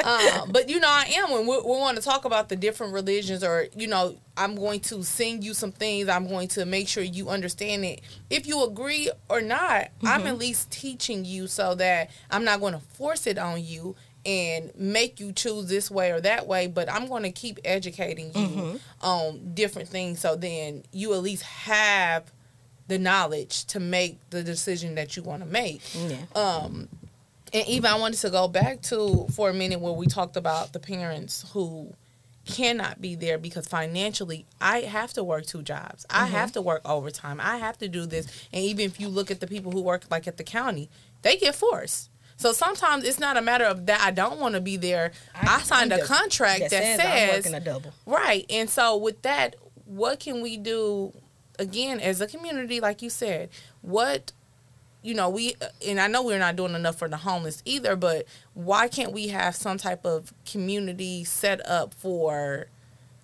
um, but you know, I am when we, we want to talk about the different religions, or you know, I'm going to sing you some things. I'm going to make sure you understand it. If you agree or not, I'm at least teaching you so that I'm not going to force it on you and make you choose this way or that way. But I'm going to keep educating you on different things, so then you at least have the knowledge to make the decision that you want to make. Yeah. Um, and even I wanted to go back to for a minute where we talked about the parents who cannot be there because financially I have to work two jobs. I mm-hmm. have to work overtime. I have to do this. And even if you look at the people who work like at the county, they get forced. So sometimes it's not a matter of that I don't want to be there. I, signed I'm a contract that, I'm says working a double. Right. And so with that, what can we do again as a community like you said? What you know, we and I know we're not doing enough for the homeless either, but why can't we have some type of community set up for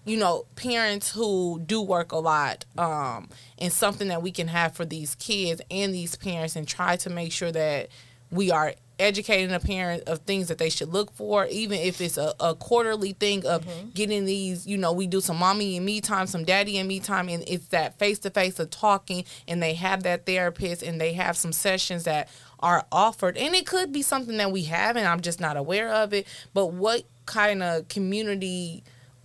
you know, parents who do work a lot, um, and something that we can have for these kids and these parents and try to make sure that we are educating a parent of things that they should look for, even if it's a, a quarterly thing of getting these, you know, we do some mommy and me time, some daddy and me time, and it's that face to face of talking, and they have that therapist and they have some sessions that are offered. And it could be something that we have and I'm just not aware of it, but what kind of community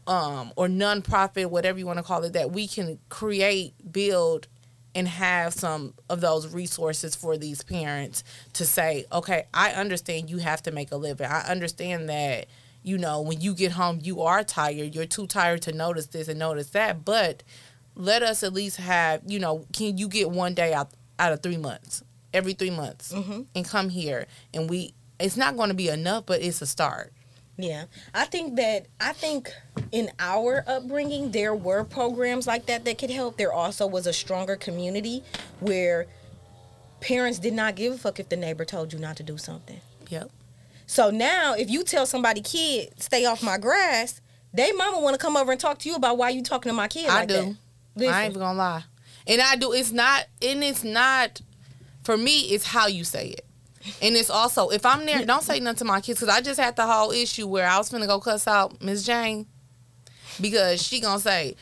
um, or nonprofit, whatever you want to call it, that we can create, build, and have some of those resources for these parents to say, okay, I understand you have to make a living. I understand that, you know, when you get home, you are tired. You're too tired to notice this and notice that. But let us at least have, you know, can you get one day out out of three months, every three months, mm-hmm. and come here and we. It's not going to be enough, but it's a start. Yeah, I think that I think in our upbringing there were programs like that that could help. There also was a stronger community where parents did not give a fuck if the neighbor told you not to do something. Yep. So now, if you tell somebody, kid, stay off my grass, they mama want to come over and talk to you about why you talking to my kid. I like do. That. I ain't even gonna lie. And I do. It's not. And it's not. For me, it's how you say it. And it's also if I'm there, don't say nothing to my kids because I just had the whole issue where I was finna go cuss out Miss Jane because she gonna say,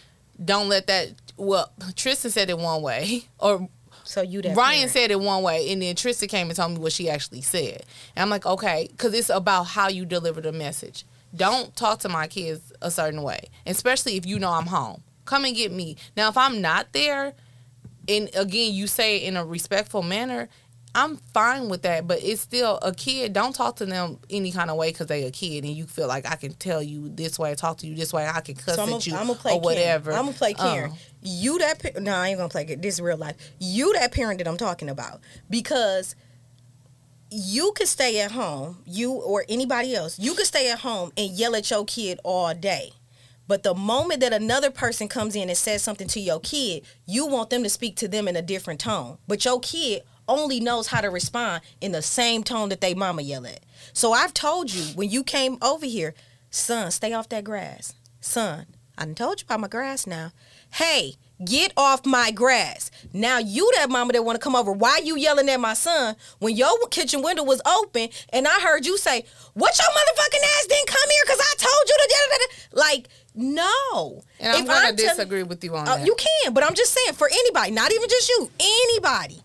"Don't let that." Well, Tristan said it one way, or so you Ryan parent. said it one way, and then Tristan came and told me what she actually said. And I'm like, okay, because it's about how you deliver the message. Don't talk to my kids a certain way, especially if you know I'm home. Come and get me. Now, if I'm not there, and again, you say it in a respectful manner, I'm fine with that. But it's still a kid. Don't talk to them any kind of way because they a kid, and you feel like I can tell you this way, talk to you this way, I can cuss So I'm at you gonna play or whatever. I'm gonna play Karen. Um, you that pa- no, I ain't gonna play it. This is real life. You that parent that I'm talking about because you could stay at home, you or anybody else, you could stay at home and yell at your kid all day. But the moment that another person comes in and says something to your kid, you want them to speak to them in a different tone. But your kid only knows how to respond in the same tone that they mama yell at. So I've told you when you came over here, son, stay off that grass. Son, I done told you about my grass now. Hey, get off my grass. Now you that mama that want to come over, why you yelling at my son when your kitchen window was open and I heard you say, "What your motherfucking ass didn't come here cuz I told you to da, da, da, da." like no. and I'm If gonna tell- disagree with you on uh, that. you can, but I'm just saying for anybody, not even just you, anybody.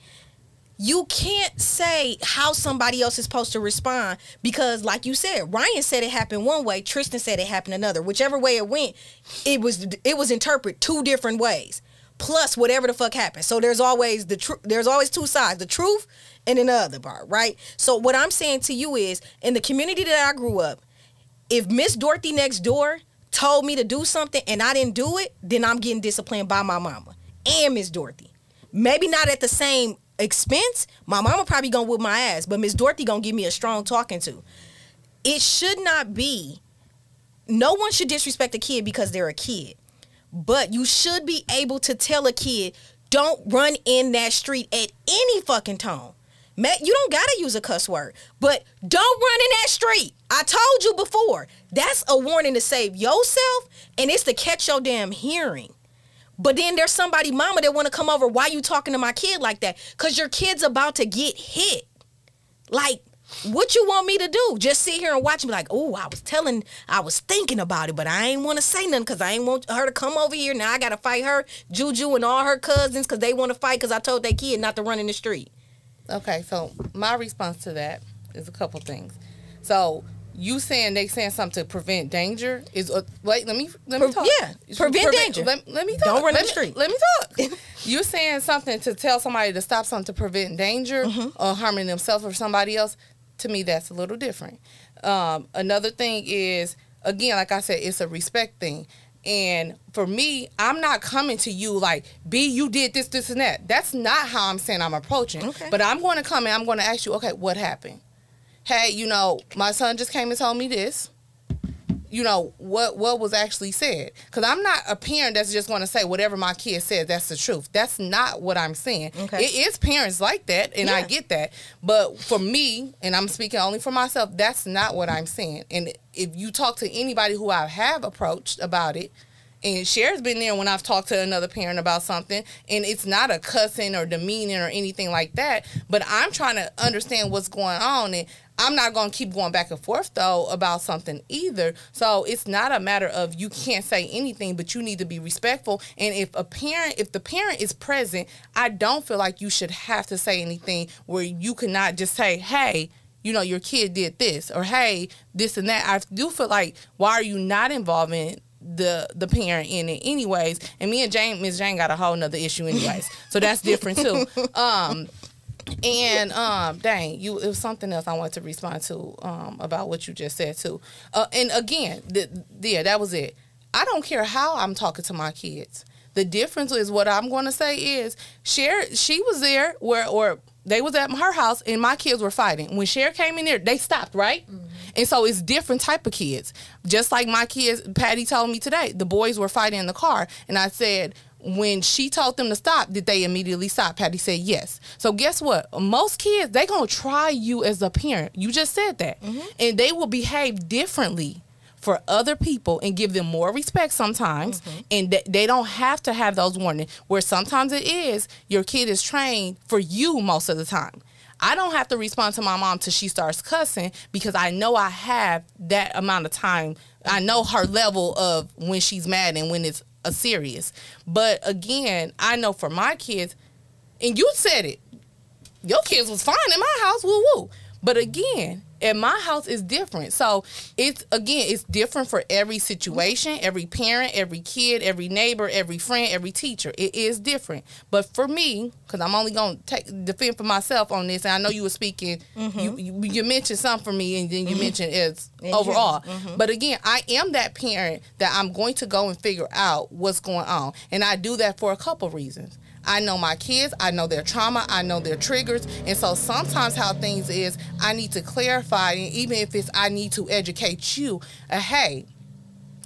You can't say how somebody else is supposed to respond because, like you said, Ryan said it happened one way, Tristan said it happened another. Whichever way it went, it was it was interpreted two different ways. Plus, whatever the fuck happened. So there's always the truth. There's always two sides: the truth and another part, right? So what I'm saying to you is, in the community that I grew up, if Miss Dorothy next door told me to do something and I didn't do it, then I'm getting disciplined by my mama and Miss Dorothy. Maybe not at the same expense. My mama probably gonna whip my ass, but Miss Dorothy gonna give me a strong talking to. It should not be. No one should disrespect a kid because they're a kid, but you should be able to tell a kid, don't run in that street at any fucking tone. Matt, you don't gotta use a cuss word, but don't run in that street. I told you before. That's a warning to save yourself, and it's to catch your damn hearing. But then there's somebody, mama, that want to come over. Why you talking to my kid like that? Cause your kid's about to get hit. Like, what you want me to do? Just sit here and watch me like, oh, I was telling, I was thinking about it, but I ain't want to say nothing because I ain't want her to come over here. Now I gotta fight her, Juju, and all her cousins because they want to fight because I told that kid not to run in the street. Okay, so my response to that is a couple things. So you saying they saying something to prevent danger is uh, wait let me let me talk. yeah, prevent danger. Let, let me talk. Don't run let the me- street. Let me talk. you're saying something to tell somebody to stop something to prevent danger Mm-hmm. or harming themselves or somebody else. To me, that's a little different. Um, another thing is again, like I said, it's a respect thing. And for me, I'm not coming to you like, B, you did this, this, and that. That's not how I'm saying I'm approaching. Okay. But I'm going to come and I'm going to ask you, okay, what happened? Hey, you know, my son just came and told me this. You know what what was actually said because I'm not a parent that's just going to say whatever my kid says that's the truth. That's not what I'm saying. Okay. It is parents like that, and I get that. But for me, and I'm speaking only for myself, that's not what I'm saying. And if you talk to anybody who I have approached about it, and Cher's been there when I've talked to another parent about something, and it's not a cussing or demeaning or anything like that. But I'm trying to understand what's going on, and I'm not going to keep going back and forth though about something either. So it's not a matter of you can't say anything, but you need to be respectful. And if a parent, if the parent is present, I don't feel like you should have to say anything where you cannot just say, "Hey." you know, your kid did this, or hey, this and that. I do feel like why are you not involving the the parent in it anyways? And me and Jane, Miss Jane got a whole nother issue anyways, so that's different too. Um, and um, dang, you it was something else I wanted to respond to um about what you just said too. Uh, and again, the, yeah, that was it. I don't care how I'm talking to my kids. The difference is what I'm going to say is Cher. She was there where or they was at her house and my kids were fighting. When Cher came in there, they stopped right. And so it's different type of kids. Just like my kids, Patty told me today, the boys were fighting in the car, and I said. When she told them to stop, did they immediately stop? Patty said yes. So guess what? Most kids they gonna try you as a parent. You just said that, mm-hmm. and they will behave differently for other people and give them more respect sometimes mm-hmm. and th- they don't have to have those warnings where sometimes it is your kid is trained for you most of the time i don't have to respond to my mom till she starts cussing because i know i have that amount of time i know her level of when she's mad and when it's a serious but again i know for my kids and you said it your kids was fine in my house, woo woo. But again, at my house is different. So it's again, it's different for every situation, every parent, every kid, every neighbor, every friend, every teacher. It is different. But for me, because I'm only gonna take defend for myself on this, and I know you were speaking, mm-hmm. you, you you mentioned something for me, and then you mm-hmm. mentioned it's In overall. general. But again, I am that parent that I'm going to go and figure out what's going on, and I do that for a couple reasons. I know my kids, I know their trauma, I know their triggers, and so sometimes how things is, I need to clarify, and even if it's I need to educate you, uh, hey,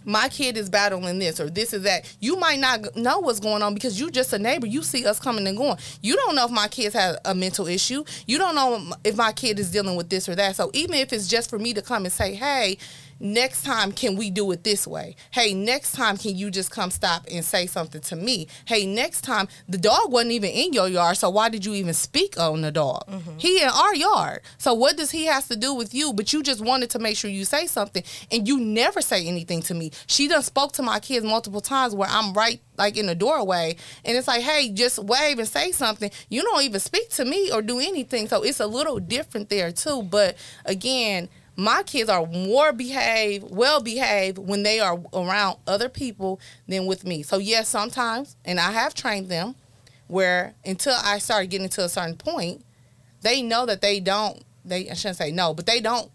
my kid is battling this or this is that. You might not know what's going on because you're just a neighbor. You see us coming and going. You don't know if my kids have a mental issue. You don't know if my kid is dealing with this or that. So even if it's just for me to come and say, hey, next time can we do it this way? Hey, next time can you just come stop and say something to me? Hey, next time the dog wasn't even in your yard, so why did you even speak on the dog? Mm-hmm. He in our yard. So what does he has to do with you? But you just wanted to make sure you say something and you never say anything to me. She done spoke to my kids multiple times where I'm right like in the doorway and it's like, hey, just wave and say something. You don't even speak to me or do anything. So it's a little different there too. But again, my kids are more behaved, well behaved when they are around other people than with me. So yes, sometimes, and I have trained them where until I started getting to a certain point, they know that they don't they I shouldn't say no, but they don't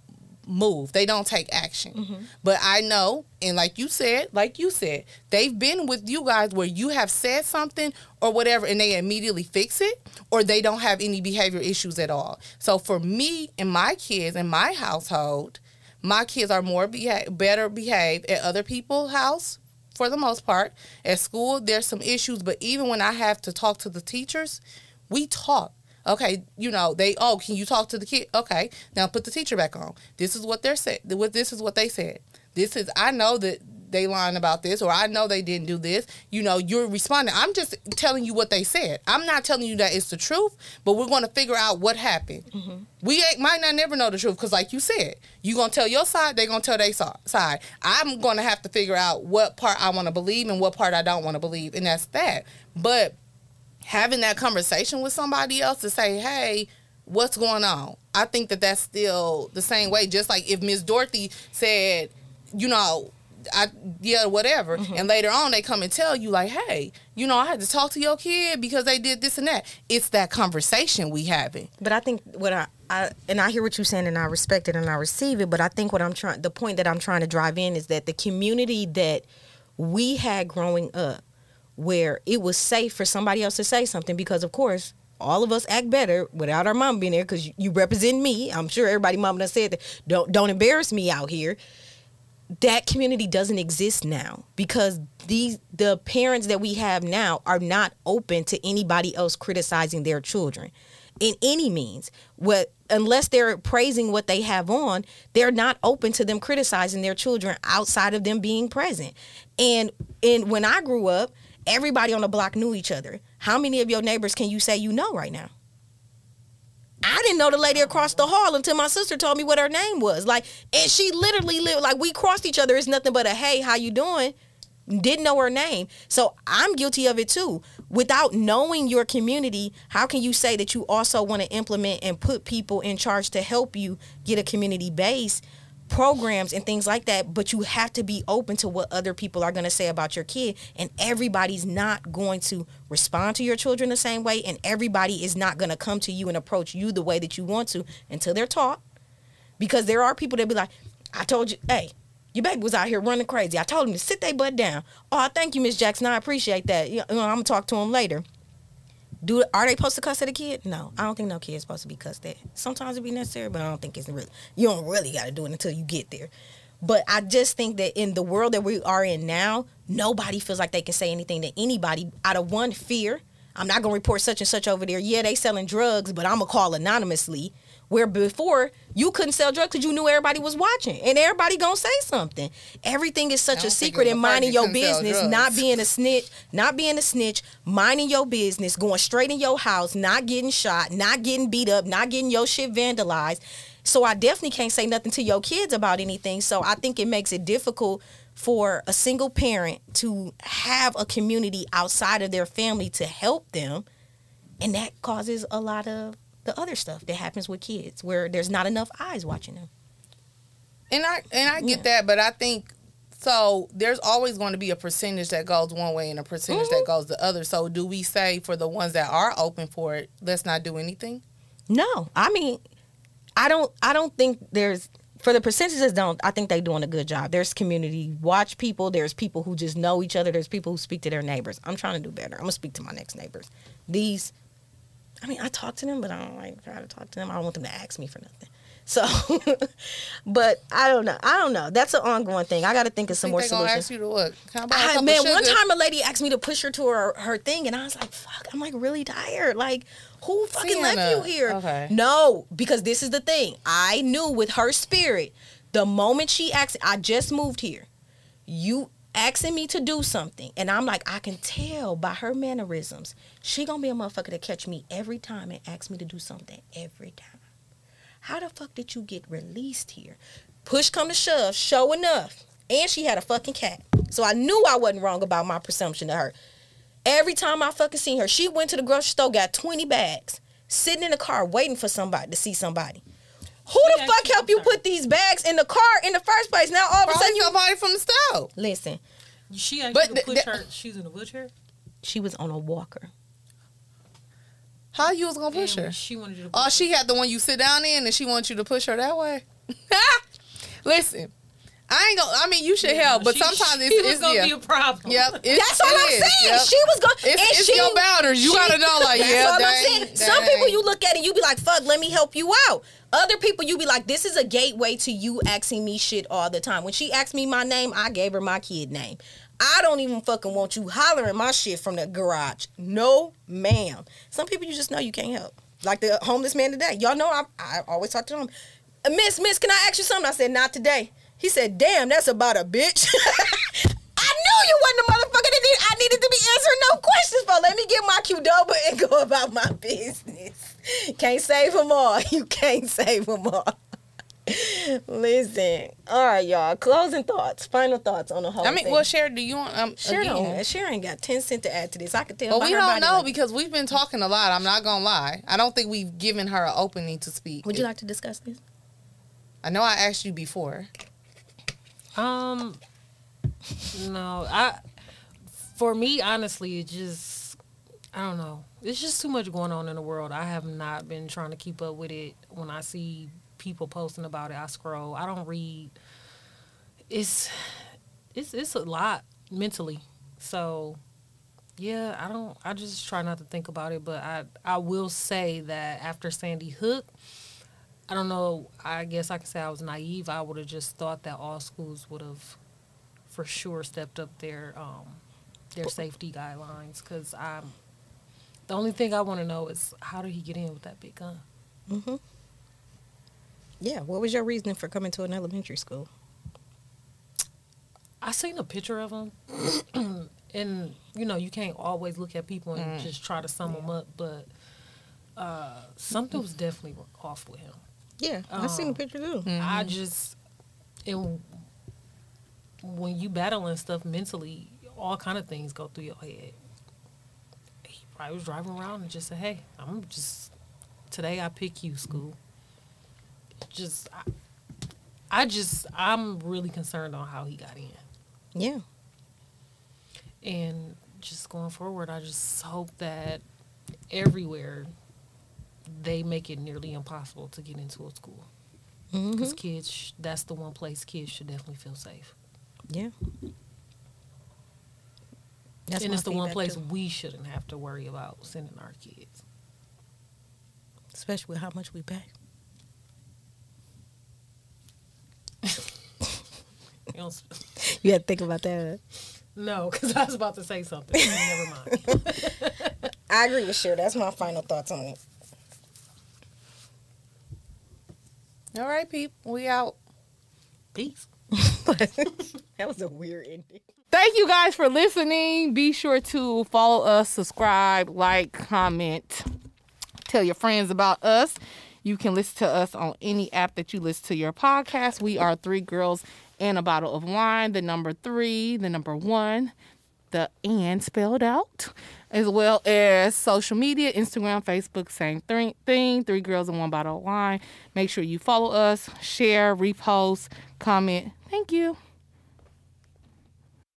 move. They don't take action. Mm-hmm. But I know, and like you said, like you said, they've been with you guys where you have said something or whatever and they immediately fix it or they don't have any behavior issues at all. So for me and my kids in my household, my kids are more beha- better behaved at other people's house for the most part. At school, there's some issues, but even when I have to talk to the teachers, we talk. Okay, you know they. Oh, can you talk to the kid? Okay, now put the teacher back on. This is what they're said. What this is what they said. This is. I know that they lying about this, or I know they didn't do this. You know, you're responding. I'm just telling you what they said. I'm not telling you that it's the truth, but we're going to figure out what happened. Mm-hmm. We ain't, might not never know the truth because, like you said, you're gonna tell your side, they're gonna tell their side. I'm gonna have to figure out what part I want to believe and what part I don't want to believe, and that's that. But having that conversation with somebody else to say, hey, what's going on? I think that that's still the same way. Just like if Miss Dorothy said, you know, I yeah, whatever, mm-hmm. and later on they come and tell you like, hey, you know, I had to talk to your kid because they did this and that. It's that conversation we having. But I think what I, I and I hear what you're saying and I respect it and I receive it. But I think what I'm trying, the point that I'm trying to drive in is that the community that we had growing up, where it was safe for somebody else to say something, because of course all of us act better without our mom being there because you, represent me. I'm sure everybody mama done said that. Don't don't embarrass me out here. That community doesn't exist now because these the parents that we have now are not open to anybody else criticizing their children in any means. What unless they're praising what they have on, they're not open to them criticizing their children outside of them being present. And and when I grew up, everybody on the block knew each other. How many of your neighbors can you say you know right now? I didn't know the lady across the hall until my sister told me what her name was. Like, and she literally lived like we crossed each other. It's nothing but a hey, how you doing? Didn't know her name. So I'm guilty of it too. Without knowing your community, how can you say that you also want to implement and put people in charge to help you get a community base programs and things like that, but you have to be open to what other people are going to say about your kid. And everybody's not going to respond to your children the same way. And everybody is not going to come to you and approach you the way that you want to until they're taught. Because there are people that be like, I told you, hey, your baby was out here running crazy. I told him to sit their butt down. Oh, thank you, Miss Jackson. I appreciate that. You know, I'm to talk to him later. Do are they supposed to cuss at a kid? No, I don't think no kid is supposed to be cussed at. Sometimes it be necessary, but I don't think it's really. You don't really got to do it until you get there. But I just think that in the world that we are in now, nobody feels like they can say anything to anybody out of one fear. I'm not gonna report such and such over there. Yeah, they selling drugs, but I'm gonna call anonymously. Where before you couldn't sell drugs because you knew everybody was watching and everybody gonna say something. Everything is such a secret and minding your business, not being a snitch, not being a snitch, minding your business, going straight in your house, not getting shot, not getting beat up, not getting your shit vandalized. So I definitely can't say nothing to your kids about anything. So I think it makes it difficult for a single parent to have a community outside of their family to help them. And that causes a lot of the other stuff that happens with kids where there's not enough eyes watching them. And I and I get Yeah. that, but I think so. There's always going to be a percentage that goes one way and a percentage Mm-hmm. that goes the other. So do we say for the ones that are open for it, let's not do anything? No, I mean, I don't. I don't think there's for the percentages. Don't I think they're doing a good job. There's community watch people. There's people who just know each other. There's people who speak to their neighbors. I'm trying to do better. I'm gonna speak to my next neighbors. These, I mean, I talk to them, but I don't like try to talk to them. I don't want them to ask me for nothing. So, but I don't know. I don't know. That's an ongoing thing. I got to think of some Think more solutions. ask you to what? I buy a I, man, one time a lady asked me to push her to her, her thing, and I was like, "Fuck!" I'm like really tired. Like, who fucking left you here? Okay. No, because this is the thing. I knew with her spirit, the moment she asked, I just moved here. You asking me to do something, and I'm like, I can tell by her mannerisms, she gonna be a motherfucker to catch me every time and ask me to do something every time. How the fuck did you get released here? Push come to shove, show enough. And she had a fucking cat. So I knew I wasn't wrong about my presumption to her. Every time I fucking seen her, she went to the grocery store, got 20 bags, sitting in the car waiting for somebody to see somebody. Who She the fuck actually helped you her. put these bags in the car in the first place? Now all of a sudden you somebody from the stove. listen. She actually But to th- push th- her. She's in a wheelchair. She was on a walker. How you was gonna push and her? She wanted you to. Oh, push she had the one you sit down in, and she wants you to push her that way. Listen, I ain't gonna. I mean, you should her. help, but She- sometimes she it's, it's gonna yeah. be a problem. Yep. it's- That's all it I'm is. saying. Yep. She was going. It's, it's she, your boundaries. You she- gotta know, like, That's yeah, all dang, I'm saying. Some people you look at and you be like, "Fuck, let me help you out." Other people you be like, "This is a gateway to you asking me shit all the time." When she asked me my name, I gave her my kid name. I don't even fucking want you hollering my shit from the garage. No, ma'am. Some people you just know you can't help. Like the homeless man today. Y'all know I, I always talk to him. "Uh, Miss, miss, can I ask you something? I said, not today. He said, damn, that's about a bitch. I knew you wasn't the motherfucker that need, I needed to be answering no questions for. Let me get my Qdoba and go about my business. Can't save them all. You can't save them all. Listen. All right, y'all. Closing thoughts. Final thoughts on the whole I mean, thing. well, Sharon, do you want um Sharon, again? don't- Sharon got 10 cents to add to this. I could tell But we don't know language. because we've been talking a lot. I'm not gonna lie. I don't think we've given her an opening to speak. Would you like to discuss this? I know I asked you before. Um, no, I. For me, honestly, it just, I don't know. It's just too much going on in the world. I have not been trying to keep up with it. When I see people posting about it, I scroll. I don't read. It's, it's, it's a lot mentally. So, Yeah, I don't. I just try not to think about it, but I I will say that after Sandy Hook, I don't know. I guess I can say I was naive. I would have just thought that all schools would have, for sure, stepped up their um their safety guidelines. Because I'm the only thing I want to know is how did he get in with that big gun? Mm-hmm. Yeah. What was your reasoning for coming to an elementary school? I seen a picture of him, and you know you can't always look at people and Mm. just try to sum them up, but uh, something was definitely off with him. Yeah, I seen the Um, picture too. I just and when you battling stuff mentally, all kind of things go through your head. He probably was driving around and just said, "Hey, I'm just today I pick you, school." Just, I, I just, I'm really concerned on how he got in. Yeah. And just going forward, I just hope that everywhere they make it nearly impossible to get into a school. Mm-hmm. Because kids that's the one place kids should definitely feel safe. Yeah. That's and it's the one place too. we shouldn't have to worry about sending our kids. especially with how much we pay. You You had to think about that. no, because I was about to say something. Never mind. I agree with Cher. That's my final thoughts on it. All right, peep. We out. Peace. that was a weird ending. Thank you guys for listening. Be sure to follow us, subscribe, like, comment, tell your friends about us. You can listen to us on any app that you listen to your podcast. We are three girls and a bottle of wine. The number three, the number one, the and spelled out, as well as social media, Instagram, Facebook, same thing, thing. Three girls and one bottle of wine. Make sure you follow us, share, repost, comment. Thank you.